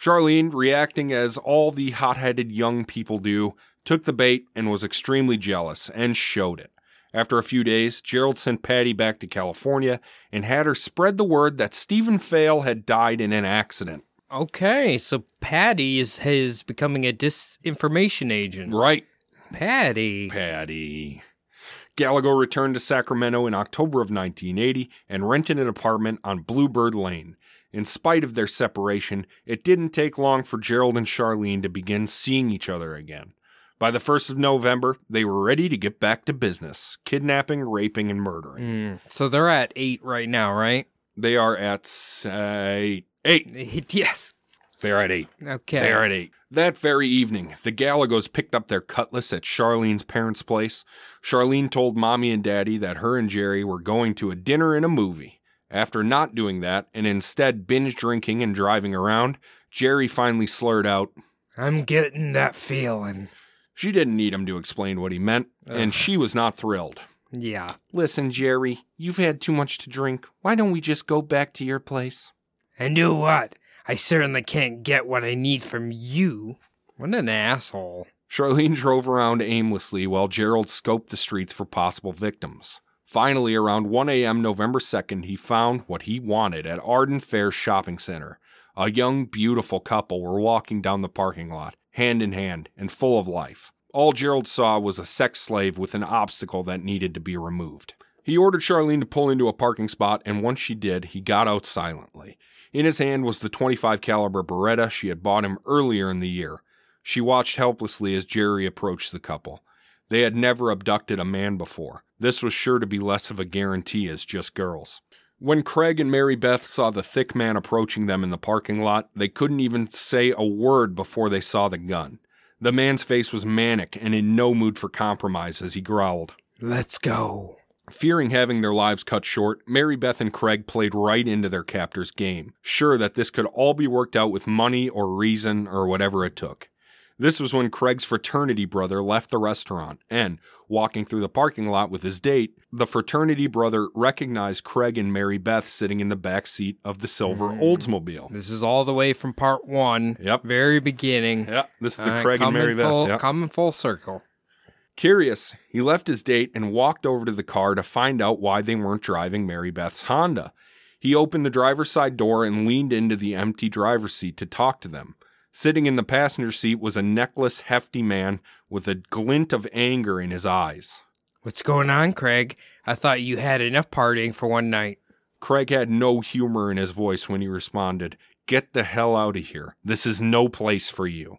Charlene, reacting as all the hot headed young people do, took the bait and was extremely jealous and showed it. After a few days, Gerald sent Patty back to California and had her spread the word that Stephen Feil had died in an accident. Okay, so Patty is his becoming a disinformation agent. Right, Patty. Patty. Gallego returned to Sacramento in October of 1980 and rented an apartment on Bluebird Lane. In spite of their separation, it didn't take long for Gerald and Charlene to begin seeing each other again. By the 1st of November, they were ready to get back to business kidnapping, raping, and murdering. Mm. So they're at eight right now, right? They are at uh, eight. Eight. Yes. They are at eight. Okay. They are at eight. That very evening, the Gallegos picked up their cutlass at Charlene's parents' place. Charlene told Mommy and Daddy that her and Jerry were going to a dinner and a movie. After not doing that and instead binge drinking and driving around, Jerry finally slurred out, I'm getting that feeling. She didn't need him to explain what he meant, and she was not thrilled. Yeah. Listen, Jerry, you've had too much to drink. Why don't we just go back to your place? And do what? I certainly can't get what I need from you. What an asshole. Charlene drove around aimlessly while Gerald scoped the streets for possible victims. Finally, around 1 a.m. November 2nd, he found what he wanted at Arden Fair Shopping Center. A young, beautiful couple were walking down the parking lot, hand in hand and full of life. All Gerald saw was a sex slave with an obstacle that needed to be removed. He ordered Charlene to pull into a parking spot, and once she did, he got out silently. In his hand was the 25 caliber Beretta she had bought him earlier in the year. She watched helplessly as Jerry approached the couple. They had never abducted a man before. This was sure to be less of a guarantee as just girls. When Craig and Mary Beth saw the thick man approaching them in the parking lot, they couldn't even say a word before they saw the gun. The man's face was manic and in no mood for compromise as he growled. Let's go. Fearing having their lives cut short, Mary Beth and Craig played right into their captor's game, sure that this could all be worked out with money or reason or whatever it took. This was when Craig's fraternity brother left the restaurant, and, walking through the parking lot with his date, the fraternity brother recognized Craig and Mary Beth sitting in the back seat of the silver Mm. Oldsmobile. This is all the way from part one. Yep. Very beginning. Yep. this is the right, Craig and Mary Beth. full, yep. Coming full circle. Curious, he left his date and walked over to the car to find out why they weren't driving Mary Beth's Honda. He opened the driver's side door and leaned into the empty driver's seat to talk to them. Sitting in the passenger seat was a necklace, hefty man with a glint of anger in his eyes. What's going on, Craig? I thought you had enough partying for one night. Craig had no humor in his voice when he responded, Get the hell out of here. This is no place for you.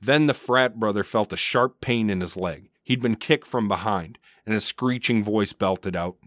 Then the frat brother felt a sharp pain in his leg. He'd been kicked from behind, and a screeching voice belted out.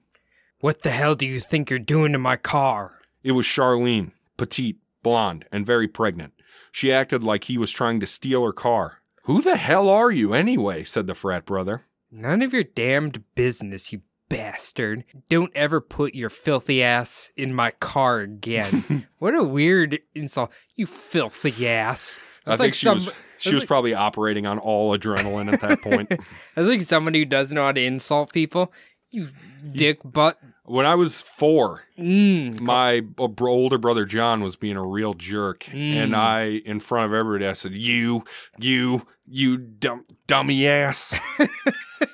What the hell do you think you're doing to my car? It was Charlene, petite, blonde, and very pregnant. She acted like he was trying to steal her car. Who the hell are you, anyway? said the frat brother. None of your damned business, you bastard. Don't ever put your filthy ass in my car again. what a weird insult. You filthy ass. I That's think like she some was she was like- probably operating on all adrenaline at that point. that's like somebody who doesn't know how to insult people. You dick butt. when I was four, Mm. my older brother John was being a real jerk, Mm. and I, in front of everybody, I said, "You, you, you dumb, dummy ass."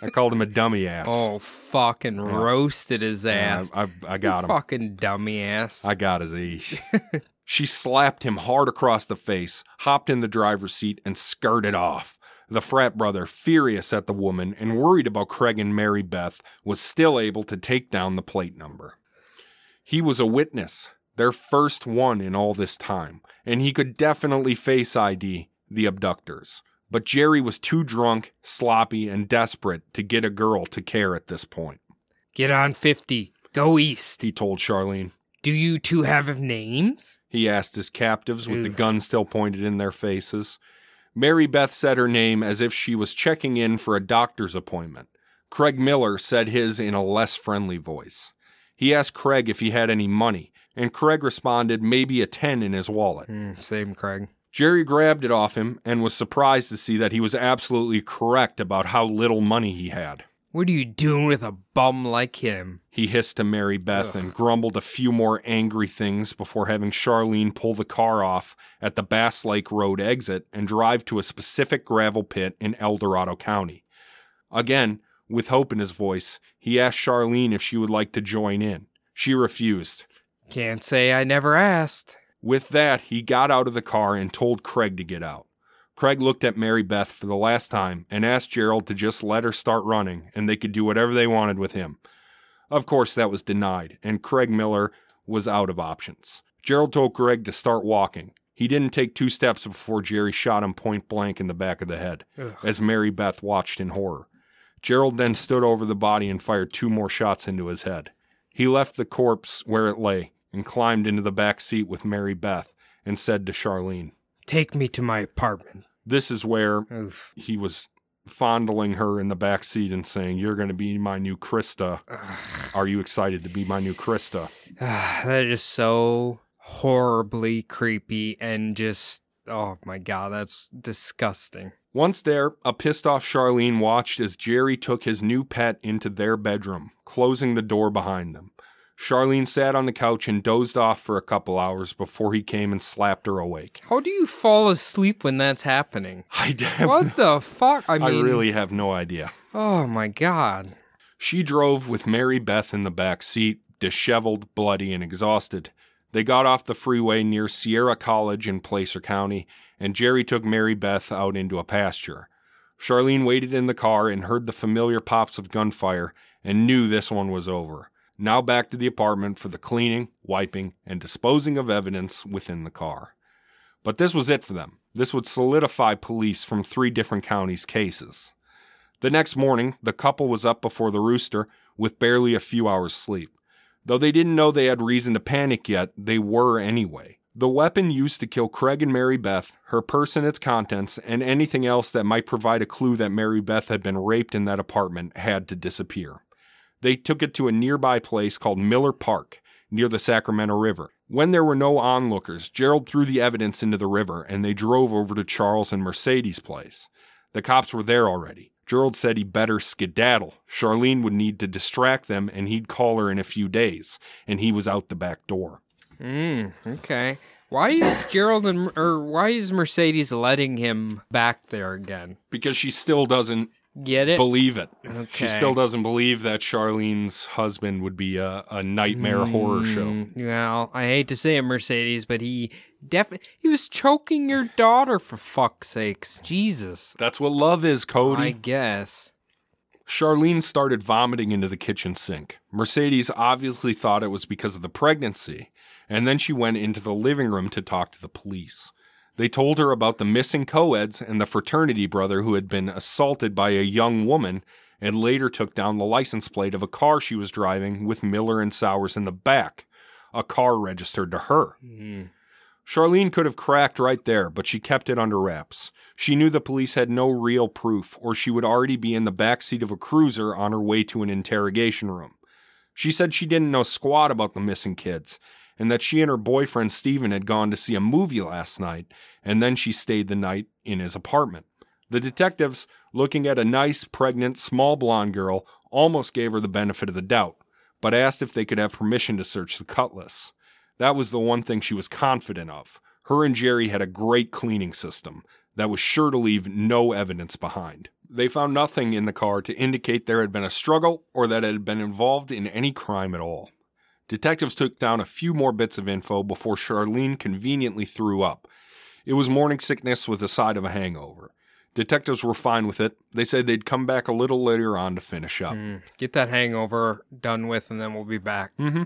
I called him a dummy ass. Oh, fucking Yeah. roasted his Yeah, ass. I, I, I got You him. Fucking dummy ass. I got his eesh. she slapped him hard across the face, hopped in the driver's seat, and skirted off. The frat brother, furious at the woman and worried about Craig and Mary Beth, was still able to take down the plate number. He was a witness, their first one in all this time, and he could definitely face ID the abductors. But Jerry was too drunk, sloppy, and desperate to get a girl to care at this point. Get on 50. Go east. He told Charlene. Do you two have names? He asked his captives with the gun still pointed in their faces. Mary Beth said her name as if she was checking in for a doctor's appointment. Craig Miller said his in a less friendly voice. He asked Craig if he had any money, and Craig responded maybe a 10 in his wallet. Mm, same, Craig. Jerry grabbed it off him and was surprised to see that he was absolutely correct about how little money he had. What are you doing with a bum like him? He hissed to Mary Beth Ugh. and grumbled a few more angry things before having Charlene pull the car off at the Bass Lake Road exit and drive to a specific gravel pit in El Dorado County. Again, with hope in his voice, he asked Charlene if she would like to join in. She refused. Can't say I never asked. With that, he got out of the car and told Craig to get out. Craig looked at Mary Beth for the last time and asked Gerald to just let her start running and they could do whatever they wanted with him. Of course, that was denied, and Craig Miller was out of options. Gerald told Craig to start walking. He didn't take two steps before Jerry shot him point blank in the back of the head, Ugh. as Mary Beth watched in horror. Gerald then stood over the body and fired two more shots into his head. He left the corpse where it lay and climbed into the back seat with Mary Beth and said to Charlene, Take me to my apartment. This is where Oof. he was fondling her in the back seat and saying, You're going to be my new Krista. Ugh. Are you excited to be my new Krista? that is so horribly creepy and just oh my god, that's disgusting. Once there, a pissed off Charlene watched as Jerry took his new pet into their bedroom, closing the door behind them. Charlene sat on the couch and dozed off for a couple hours before he came and slapped her awake. How do you fall asleep when that's happening? I, have, What the fuck? I mean, I really have no idea. Oh my god. She drove with Mary Beth in the back seat, disheveled, bloody, and exhausted. They got off the freeway near Sierra College in Placer County, and Jerry took Mary Beth out into a pasture. Charlene waited in the car and heard the familiar pops of gunfire and knew this one was over. Now back to the apartment for the cleaning, wiping, and disposing of evidence within the car. But this was it for them. This would solidify police from three different counties' cases. The next morning, the couple was up before the rooster with barely a few hours' sleep. Though they didn't know they had reason to panic yet, they were anyway. The weapon used to kill Craig and Mary Beth, her purse and its contents, and anything else that might provide a clue that Mary Beth had been raped in that apartment had to disappear. They took it to a nearby place called Miller Park, near the Sacramento River. When there were no onlookers, Gerald threw the evidence into the river and they drove over to Charles and Mercedes' place. The cops were there already. Gerald said he better skedaddle. Charlene would need to distract them and he'd call her in a few days, and he was out the back door. Hmm. Okay. Why is Gerald and or why is Mercedes letting him back there again? Because she still doesn't Get it? believe it. Okay. She still doesn't believe that Charlene's husband would be a, a nightmare horror show. Mm, Well, I hate to say it, Mercedes, but he definitely he was choking your daughter for fuck's sakes. Jesus. That's what love is, Cody. I guess. Charlene started vomiting into the kitchen sink. Mercedes obviously thought it was because of the pregnancy, and then she went into the living room to talk to the police. They told her about the missing co-eds and the fraternity brother who had been assaulted by a young woman and later took down the license plate of a car she was driving with Miller and Sowers in the back, a car registered to her. Mm. Charlene could have cracked right there, but she kept it under wraps. She knew the police had no real proof, or she would already be in the back seat of a cruiser on her way to an interrogation room. She said she didn't know squat about the missing kids, and that she and her boyfriend Steven had gone to see a movie last night, and then she stayed the night in his apartment. The detectives, looking at a nice, pregnant, small blonde girl, almost gave her the benefit of the doubt, but asked if they could have permission to search the cutlass. That was the one thing she was confident of. Her and Jerry had a great cleaning system that was sure to leave no evidence behind. They found nothing in the car to indicate there had been a struggle or that it had been involved in any crime at all. Detectives took down a few more bits of info before Charlene conveniently threw up. It was morning sickness with a side of a hangover. Detectives were fine with it. They said they'd come back a little later on to finish up. Mm. Get that hangover done with, and then we'll be back. Mm-hmm.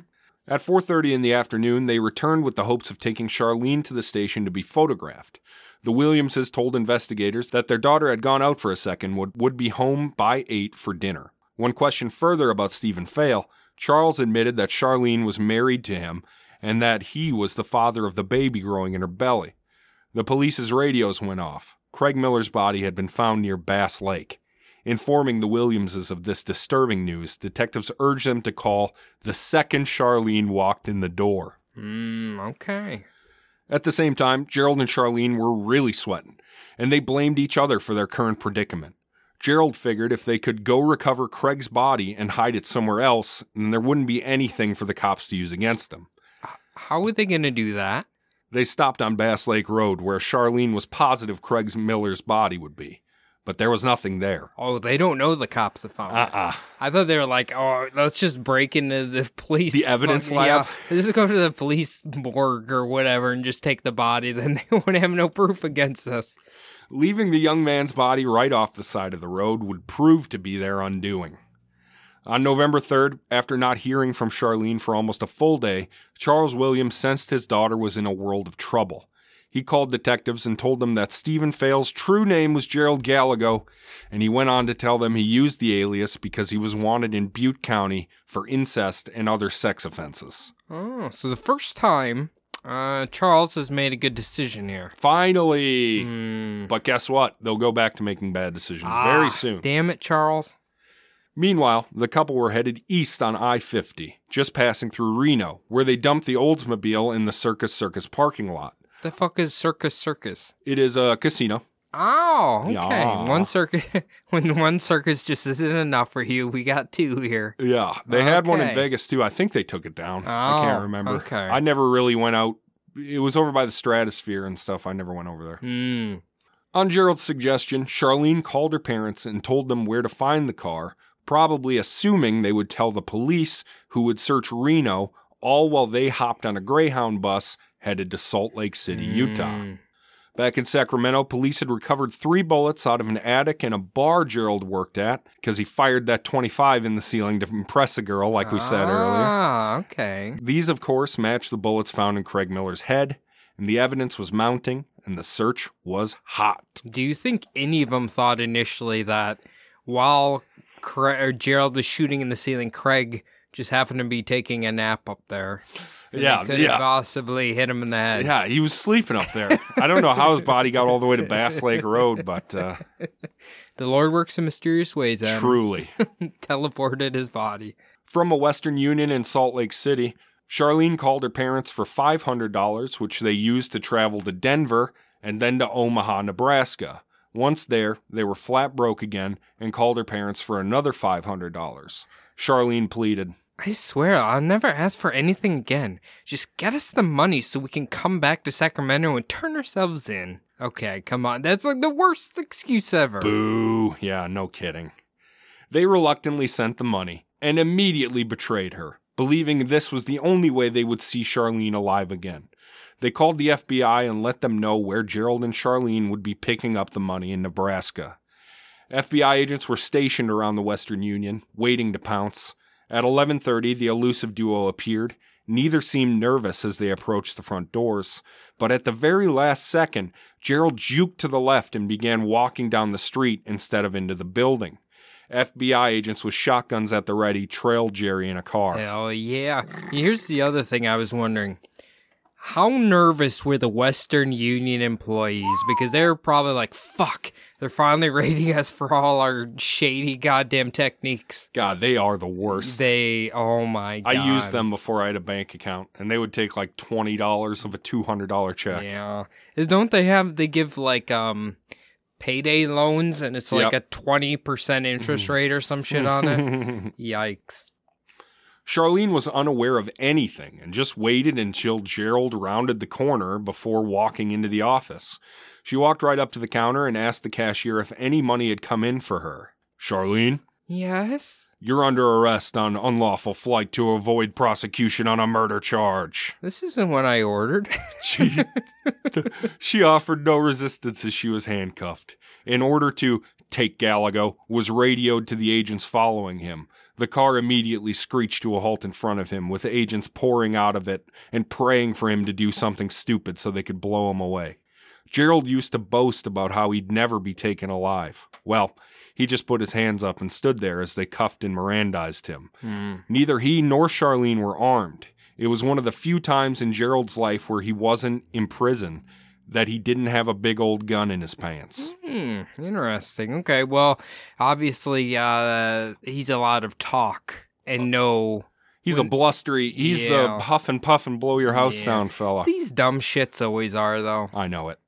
At 4:30 in the afternoon, they returned with the hopes of taking Charlene to the station to be photographed. The Williamses told investigators that their daughter had gone out for a second would would be home by 8 for dinner. When questioned further about Stephen Feil, Charles admitted that Charlene was married to him and that he was the father of the baby growing in her belly. The police's radios went off. Craig Miller's body had been found near Bass Lake. Informing the Williamses of this disturbing news, detectives urged them to call the second Charlene walked in the door. Mm, okay. At the same time, Gerald and Charlene were really sweating, and they blamed each other for their current predicament. Gerald figured if they could go recover Craig's body and hide it somewhere else, then there wouldn't be anything for the cops to use against them. How are they going to do that? They stopped on Bass Lake Road where Charlene was positive Craig's Miller's body would be, but there was nothing there. Oh, they don't know the cops have found it. Uh-uh. I thought they were like, oh, let's just break into the police. The evidence fucking- lab? Yeah, just go to the police morgue or whatever and just take the body. Then they won't have no proof against us. Leaving the young man's body right off the side of the road would prove to be their undoing. On November 3rd, after not hearing from Charlene for almost a full day, Charles Williams sensed his daughter was in a world of trouble. He called detectives and told them that Stephen Feil's true name was Gerald Gallego, and he went on to tell them he used the alias because he was wanted in Butte County for incest and other sex offenses. Oh, so the first time uh, Charles has made a good decision here. Finally! Hmm. But guess what? They'll go back to making bad decisions Ah, very soon. Damn it, Charles. Meanwhile, the couple were headed east on I 50, just passing through Reno, where they dumped the Oldsmobile in the Circus Circus parking lot. The fuck is Circus Circus? It is a casino. Oh, okay. Yeah. One circus. when one circus just isn't enough for you, we got two here. Yeah, they had one in Vegas too. I think they took it down. I can't Oh, remember. okay. I never really went out. It was over by the Stratosphere and stuff. I never went over there. Hmm. On Gerald's suggestion, Charlene called her parents and told them where to find the car, probably assuming they would tell the police who would search Reno, all while they hopped on a Greyhound bus headed to Salt Lake City, Utah. Back in Sacramento, police had recovered three bullets out of an attic in a bar Gerald worked at because he fired that 25 in the ceiling to impress a girl, like we said earlier. Ah, okay. These, of course, matched the bullets found in Craig Miller's head, and the evidence was mounting, and the search was hot. Do you think any of them thought initially that while Cra- Gerald was shooting in the ceiling, Craig just happened to be taking a nap up there. Yeah, could yeah. have possibly hit him in the head. Yeah, he was sleeping up there. I don't know how his body got all the way to Bass Lake Road, but uh, The Lord works in mysterious ways. Adam. truly. Teleported his body. From a Western Union in Salt Lake City, Charlene called her parents for $500, which they used to travel to Denver and then to Omaha, Nebraska. Once there, they were flat broke again and called her parents for another $500. Charlene pleaded, I swear, I'll never ask for anything again. Just get us the money so we can come back to Sacramento and turn ourselves in. Okay, come on. That's like the worst excuse ever. Boo. Yeah, no kidding. They reluctantly sent the money and immediately betrayed her, believing this was the only way they would see Charlene alive again. They called the FBI and let them know where Gerald and Charlene would be picking up the money in Nebraska. FBI agents were stationed around the Western Union, waiting to pounce. At 11:30, the elusive duo appeared. Neither seemed nervous as they approached the front doors, but at the very last second, Gerald juked to the left and began walking down the street instead of into the building. FBI agents with shotguns at the ready trailed Jerry in a car. Hell yeah. Here's the other thing I was wondering. How nervous were the Western Union employees? Because they were probably like, fuck, they're finally rating us for all our shady goddamn techniques. God, they are the worst. They, oh my god. I used them before I had a bank account, and they would take like twenty dollars of a two hundred dollar check. Yeah. Is don't they have they give like um payday loans and it's like Yep. a 20% interest rate or some shit on it? Yikes. Charlene was unaware of anything and just waited until Gerald rounded the corner before walking into the office. She walked right up to the counter and asked the cashier if any money had come in for her. Charlene, Yes. you're under arrest on unlawful flight to avoid prosecution on a murder charge. This isn't what I ordered. She, she offered no resistance as she was handcuffed. In order to take Gallego, was radioed to the agents following him. The car immediately screeched to a halt in front of him, with agents pouring out of it and praying for him to do something stupid so they could blow him away. Gerald used to boast about how he'd never be taken alive. Well, he just put his hands up and stood there as they cuffed and Mirandized him. Hmm. Neither he nor Charlene were armed. It was one of the few times in Gerald's life where he wasn't in prison that he didn't have a big old gun in his pants. Hmm, interesting. Okay, well, obviously, uh, he's a lot of talk and no. He's a blustery, he's Yeah. the huff and puff and blow your house Yeah. down fella. These dumb shits always are, though. I know it.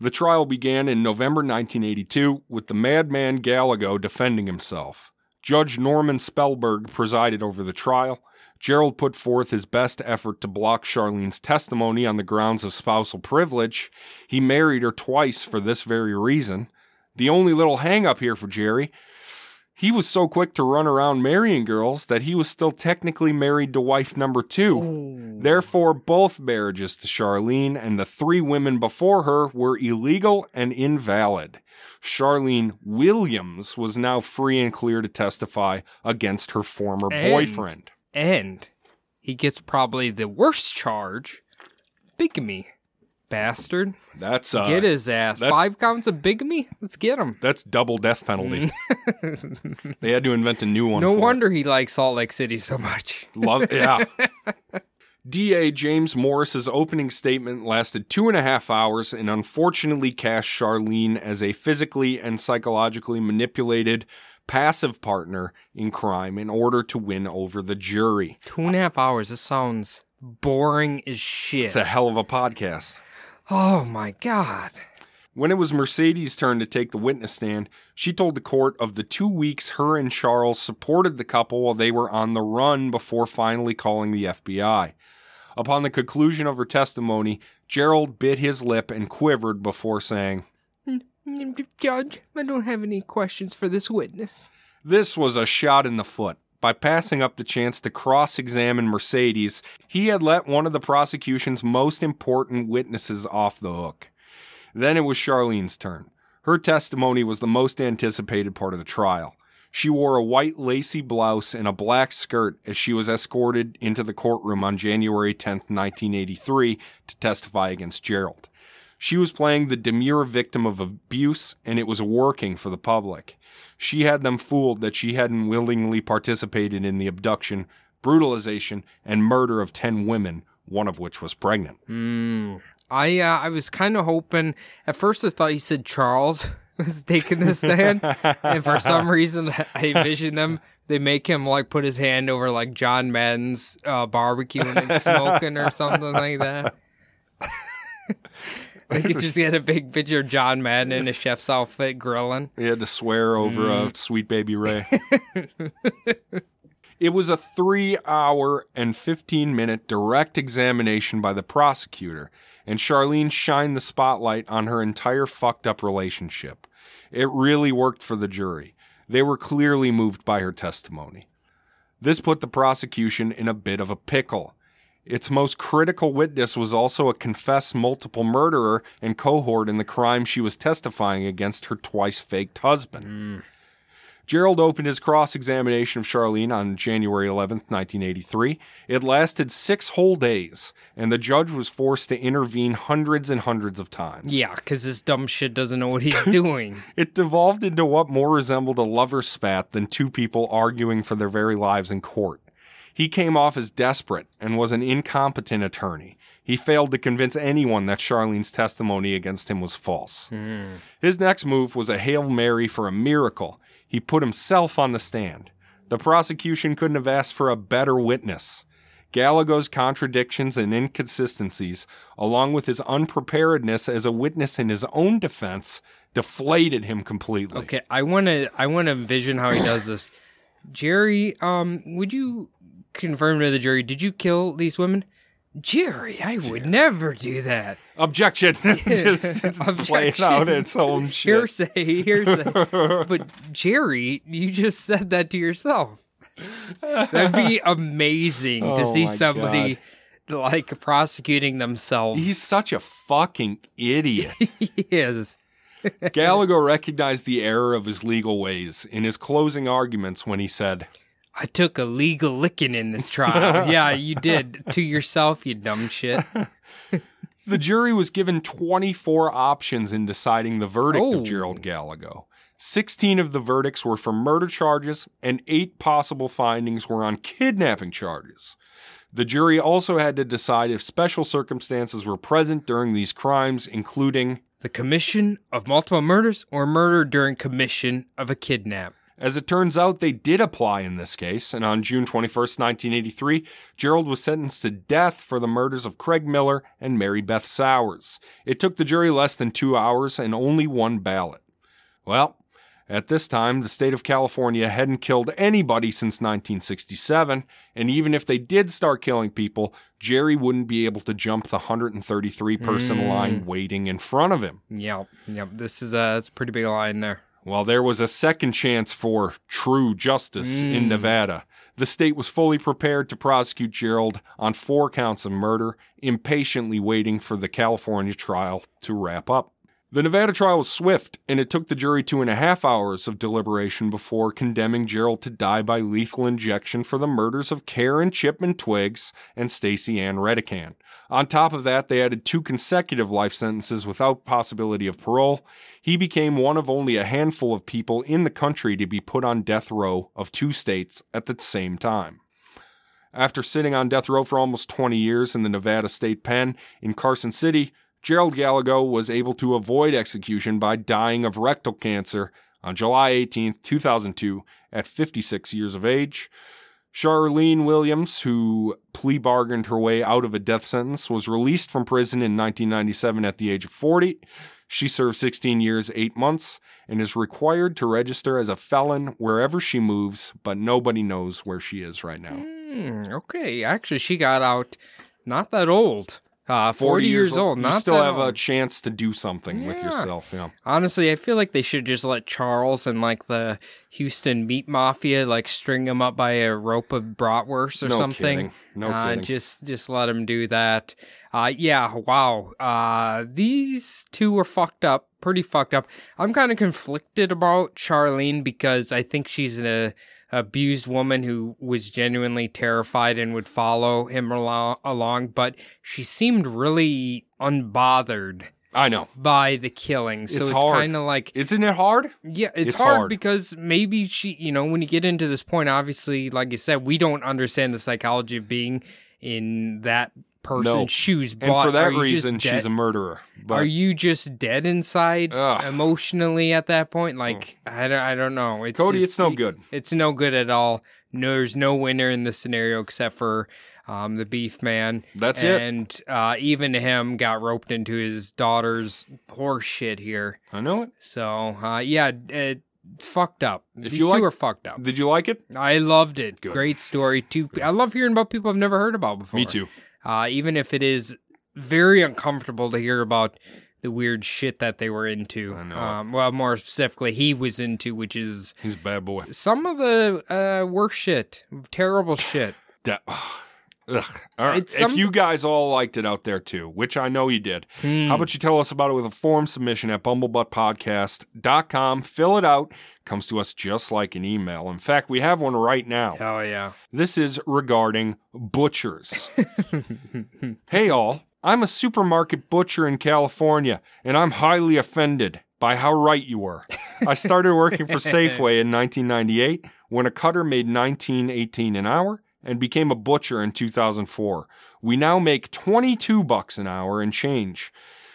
The trial began in November 1982 with the madman Gallego defending himself. Judge Norman Spellberg presided over the trial. Gerald put forth his best effort to block Charlene's testimony on the grounds of spousal privilege. He married her twice for this very reason. The only little hang up here for Jerry, he was so quick to run around marrying girls that he was still technically married to wife number two. Therefore, both marriages to Charlene and the three women before her were illegal and invalid. Charlene Williams was now free and clear to testify against her former And- boyfriend. And he gets probably the worst charge bigamy. Bastard. That's uh, get his ass. that's- Five counts of bigamy? Let's get him. that's double death penalty. they had to invent a new one. No for it. wonder he likes Salt Lake City so much. Love, yeah. DA James Morris's opening statement lasted two and a half hours and unfortunately cast Charlene as a physically and psychologically manipulated, passive partner in crime in order to win over the jury. Two and a half hours. This sounds boring as shit. It's a hell of a podcast. oh my god. When it was Mercedes' turn to take the witness stand, she told the court of the two weeks her and Charles supported the couple while they were on the run before finally calling the FBI. Upon the conclusion of her testimony, Gerald bit his lip and quivered before saying, Mm, Judge, I don't have any questions for this witness. This was a shot in the foot. By passing up the chance to cross examine Mercedes, he had let one of the prosecution's most important witnesses off the hook. Then it was Charlene's turn. Her testimony was the most anticipated part of the trial. She wore a white lacy blouse and a black skirt as she was escorted into the courtroom on January 10, 1983, to testify against Gerald. She was playing the demure victim of abuse, and it was working for the public. She had them fooled that she hadn't willingly participated in the abduction, brutalization, and murder of 10 women, one of which was pregnant. Mm. I uh, I was kind of hoping. At first, I thought you said Charles was taking the stand, and for some reason, I envisioned them. They make him like put his hand over like John Madden's uh, barbecuing and smoking or something like that. they could just get a big picture of John Madden in a chef's outfit grilling. He had to swear over a mm. Sweet Baby Ray. it was a three hour and 15 minute direct examination by the prosecutor, and Charlene shined the spotlight on her entire fucked up relationship. It really worked for the jury. They were clearly moved by her testimony. This put the prosecution in a bit of a pickle. Its most critical witness was also a confessed multiple murderer and cohort in the crime she was testifying against her twice faked husband. Hmm. Gerald opened his cross examination of Charlene on January 11th, 1983. It lasted six whole days, and the judge was forced to intervene hundreds and hundreds of times. Yeah, because this dumb shit doesn't know what he's doing. It devolved into what more resembled a lover's spat than two people arguing for their very lives in court. He came off as desperate and was an incompetent attorney. He failed to convince anyone that Charlene's testimony against him was false. His next move was a Hail Mary for a miracle. He put himself on the stand. The prosecution couldn't have asked for a better witness. Gallego's contradictions and inconsistencies, along with his unpreparedness as a witness in his own defense, deflated him completely. Okay, I want to I want to envision how he does this. Jerry, um, would you confirm to the jury? Did you kill these women? Jerry, I would never do that. Objection! Just play it out its own shit. Hearsay, hearsay. but Jerry, you just said that to yourself. That'd be amazing to Oh see my somebody like prosecuting themselves. He's such a fucking idiot. he is. Gallego recognized the error of his legal ways in his closing arguments when he said, I took a legal licking in this trial. yeah, you did to yourself, you dumb shit. The jury was given 24 options in deciding the verdict Oh. of Gerald oh. Gallego. 16 of the verdicts were for murder charges, and eight possible findings were on kidnapping charges. The jury also had to decide if special circumstances were present during these crimes, including The commission of multiple murders or murder during commission of a kidnap. As it turns out, they did apply in this case, and on June 21st, 1983, Gerald was sentenced to death for the murders of Craig Miller and Mary Beth Sowers. It took the jury less than two hours and only one ballot. Well, at this time, the state of California hadn't killed anybody since 1967, and even if they did start killing people, Jerry wouldn't be able to jump the 133 person line mm. waiting in front of him. Yep, yep. This is a that's a pretty big line there. While there was a second chance for true justice in mm. Nevada, the state was fully prepared to prosecute Gerald on four counts of murder, impatiently waiting for the California trial to wrap up. The Nevada trial was swift, and it took the jury two and a half hours of deliberation before condemning Gerald to die by lethal injection for the murders of Karen Chipman Twiggs and Stacy Ann Redican. On top of that, they added two consecutive life sentences without possibility of parole. He became one of only a handful of people in the country to be put on death row of two states at the same time. After sitting on death row for almost 20 years in the Nevada State Pen in Carson City, Gerald Gallego was able to avoid execution by dying of rectal cancer on July 18, 2002, at 56 years of age. Charlene Williams, who plea bargained her way out of a death sentence, was released from prison in 1997 at the age of 40. She served 16 years, 8 months, and is required to register as a felon wherever she moves, but nobody knows where she is right now. Hmm, okay, actually, she got out not that old. Uh, 40, years, old. You Not still that have a chance to do something with yourself. Yeah. Honestly, I feel like they should just let Charles and like the Houston Meat Mafia like string him up by a rope of bratwurst or no something. kidding. No uh, kidding. Just just let him do that. Uh, yeah, wow. Uh, these two were fucked up, pretty fucked up. I'm kind of conflicted about Charlene because I think she's in a abused woman who was genuinely terrified and would follow him alo- along, but she seemed really unbothered I know. by the killing. So It's it's, kind of like Isn't it hard? yeah, it's, It's hard, hard. because maybe she, you know, when you get into this point, obviously, like you said, we don't understand the psychology of being in that person's No. shoes. But And for that reason, she's a murderer. But are you just dead inside Ugh. emotionally at that point? Like I don't, I don't know. It's Cody, just- it's no good. It's no good at all. No, there's no winner in this scenario except for um, the beef man. That's it. and uh, even him got roped into his daughter's horse shit here. I know it. So uh, yeah, it's fucked up. If These you two like- are fucked up. Did you like it? I loved it. Good. Great story. Too. I love hearing about people I've never heard about before. Me too. Uh, even if it is very uncomfortable to hear about the weird shit that they were into. I know. Um, well, more specifically, he was into, which is He's a bad boy. some of the uh, worst shit, terrible shit. Da- Ugh. All right. It's if you guys all liked it out there too, which I know you did, Hmm. how about you tell us about it with a form submission at bumblebuttpodcast.com? Fill it out. Comes to us just like an email. In fact, we have one right now. Oh yeah. This is regarding butchers. hey, all. I'm a supermarket butcher in California, and I'm highly offended by how right you were. I started working for Safeway in 1998 when a cutter made 19.18 an hour and became a butcher in 2004. We now make 22 bucks an hour and change.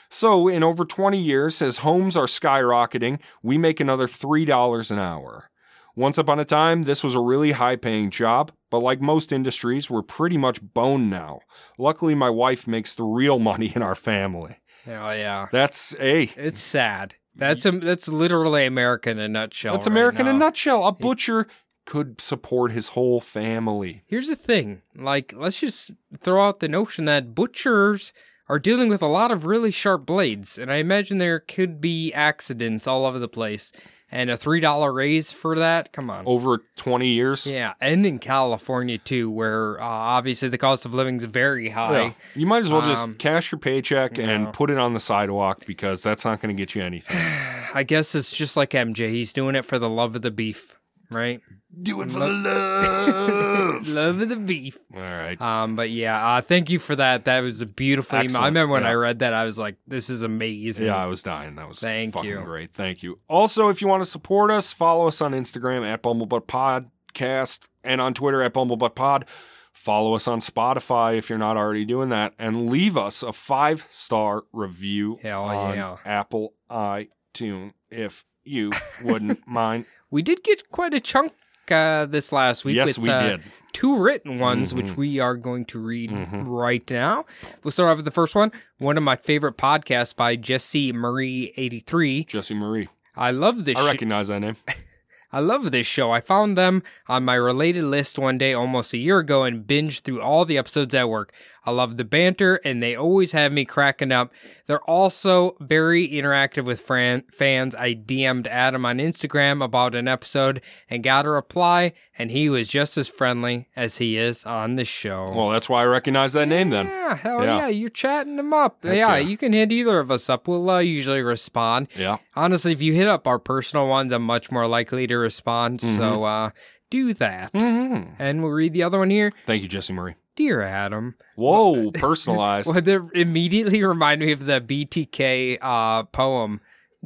So, in over 20 years, as homes are skyrocketing, we make another $3 an hour. Once upon a time, this was a really high paying job, but like most industries, we're pretty much bone now. Luckily, my wife makes the real money in our family. Oh yeah. That's a. It's sad. That's a, that's literally American in a nutshell. That's right American in a nutshell. A butcher could support his whole family. Here's the thing. Like, let's just throw out the notion that butchers are dealing with a lot of really sharp blades, and I imagine there could be accidents all over the place. And a three dollar raise for that? Come on. Over 20 years. Yeah, and in California too, where uh, obviously the cost of living is very high. Yeah. You might as well just Um, cash your paycheck no. and put it on the sidewalk because that's not going to get you anything. I guess it's just like MJ. He's doing it for the love of the beef, right? Do it for the love. love of the beef. All right. Um, but yeah, uh, thank you for that. That was a beautiful email. I remember when yeah. I read that, I was like, "This is amazing." Yeah, I was dying. That was Thank fucking you. great. Thank you. Also, if you want to support us, follow us on Instagram at Bumblebutt Podcast and on Twitter at Bumblebutt Pod. Follow us on Spotify if you're not already doing that, and leave us a five star review Hell on yeah. Apple iTunes if you wouldn't mind. We did get quite a chunk uh, this last week. yes, with, we uh, did. Two written ones, which Mhm. we are going to read Mhm. right now. We'll start off with the first one. One of my favorite podcasts by Jesse Marie eighty three. Jesse Marie. I love this. I sh- recognize that name. I love this show. I found them on my related list one day almost a year ago and binged through all the episodes at work. I love the banter and they always have me cracking up. They're also very interactive with fran- fans. I DM'd Adam on Instagram about an episode and got a reply, and he was just as friendly as he is on the show. Well, that's why I recognize that name then. yeah, hell Yeah. yeah. you're chatting them up. Yeah, yeah. you can hit either of us up. We'll uh, usually respond. Yeah. Honestly, if you hit up our personal ones, I'm much more likely to respond. So uh, do that. hmm And we'll read the other one here. Thank you, Jesse Marie. Dear Adam. Whoa, personalized. Well, they immediately remind me of the BTK uh, poem.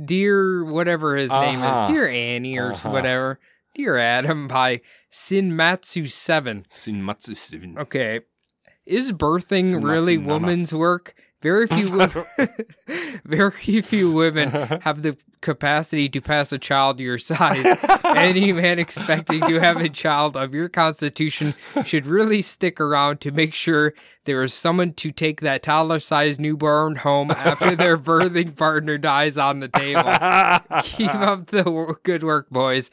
Dear whatever his name Uh-huh. is. Dear Annie or Uh-huh. whatever. Dear Adam by Sinmatsu7. Sinmatsu Seven. Okay. Is birthing Sinmatsu really Nama. woman's work? Very few wo- very few women have the capacity to pass a child your size. Any man expecting to have a child of your constitution should really stick around to make sure there is someone to take that toddler-sized newborn home after their birthing partner dies on the table. Keep up the good work, boys.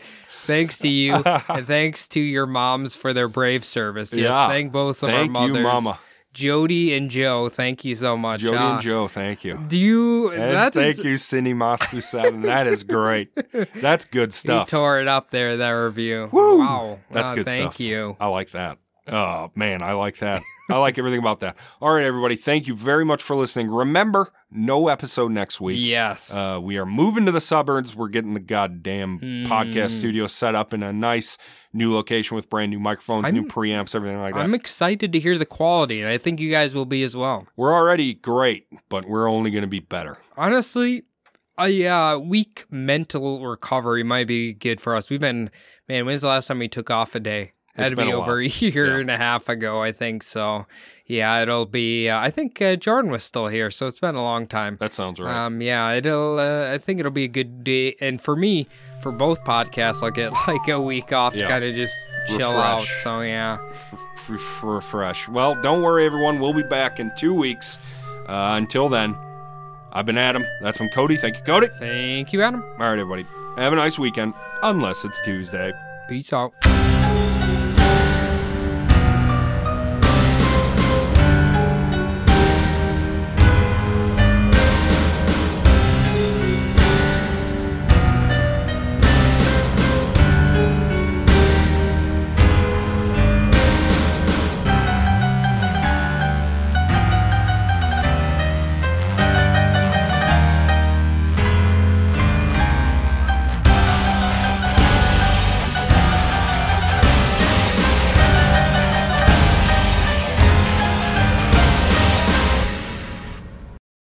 Thanks to you, and thanks to your moms for their brave service. Yes, Yeah. thank both of Thank our you, mothers. Mama. Jody and Joe, thank you so much. Jody Uh, and Joe, thank you. Do you? And that thank is- you, Cindy Masu Seven. That is great. That's good stuff. You tore it up there. That review. Woo! Wow. That's Uh, good thank stuff. you. I like that. Oh man, I like that. I like everything about that. All right, everybody, thank you very much for listening. Remember, no episode next week. Yes. Uh, we are moving to the suburbs. We're getting the goddamn podcast studio set up in a nice new location with brand new microphones, new I'm- preamps, everything like that. I'm excited to hear the quality, and I think you guys will be as well. we're already great, but we're only going to be better. Honestly, a uh, week mental recovery might be good for us. We've been, man, when's the last time we took off a day? To be a over while. a year Yeah. and a half ago, I think. So, yeah, it'll be. Uh, I think uh, Jordan was still here, so it's been a long time. That sounds right. Um, yeah, it'll. Uh, I think it'll be a good day, and for me, for both podcasts, I'll get like a week off Yeah. to kind of just chill out. So yeah, F- f- refresh. Well, don't worry, everyone. We'll be back in two weeks. Uh, until then, I've been Adam. That's been Cody. Thank you, Cody. thank you, Adam. All right, everybody. Have a nice weekend, unless it's Tuesday. Peace out.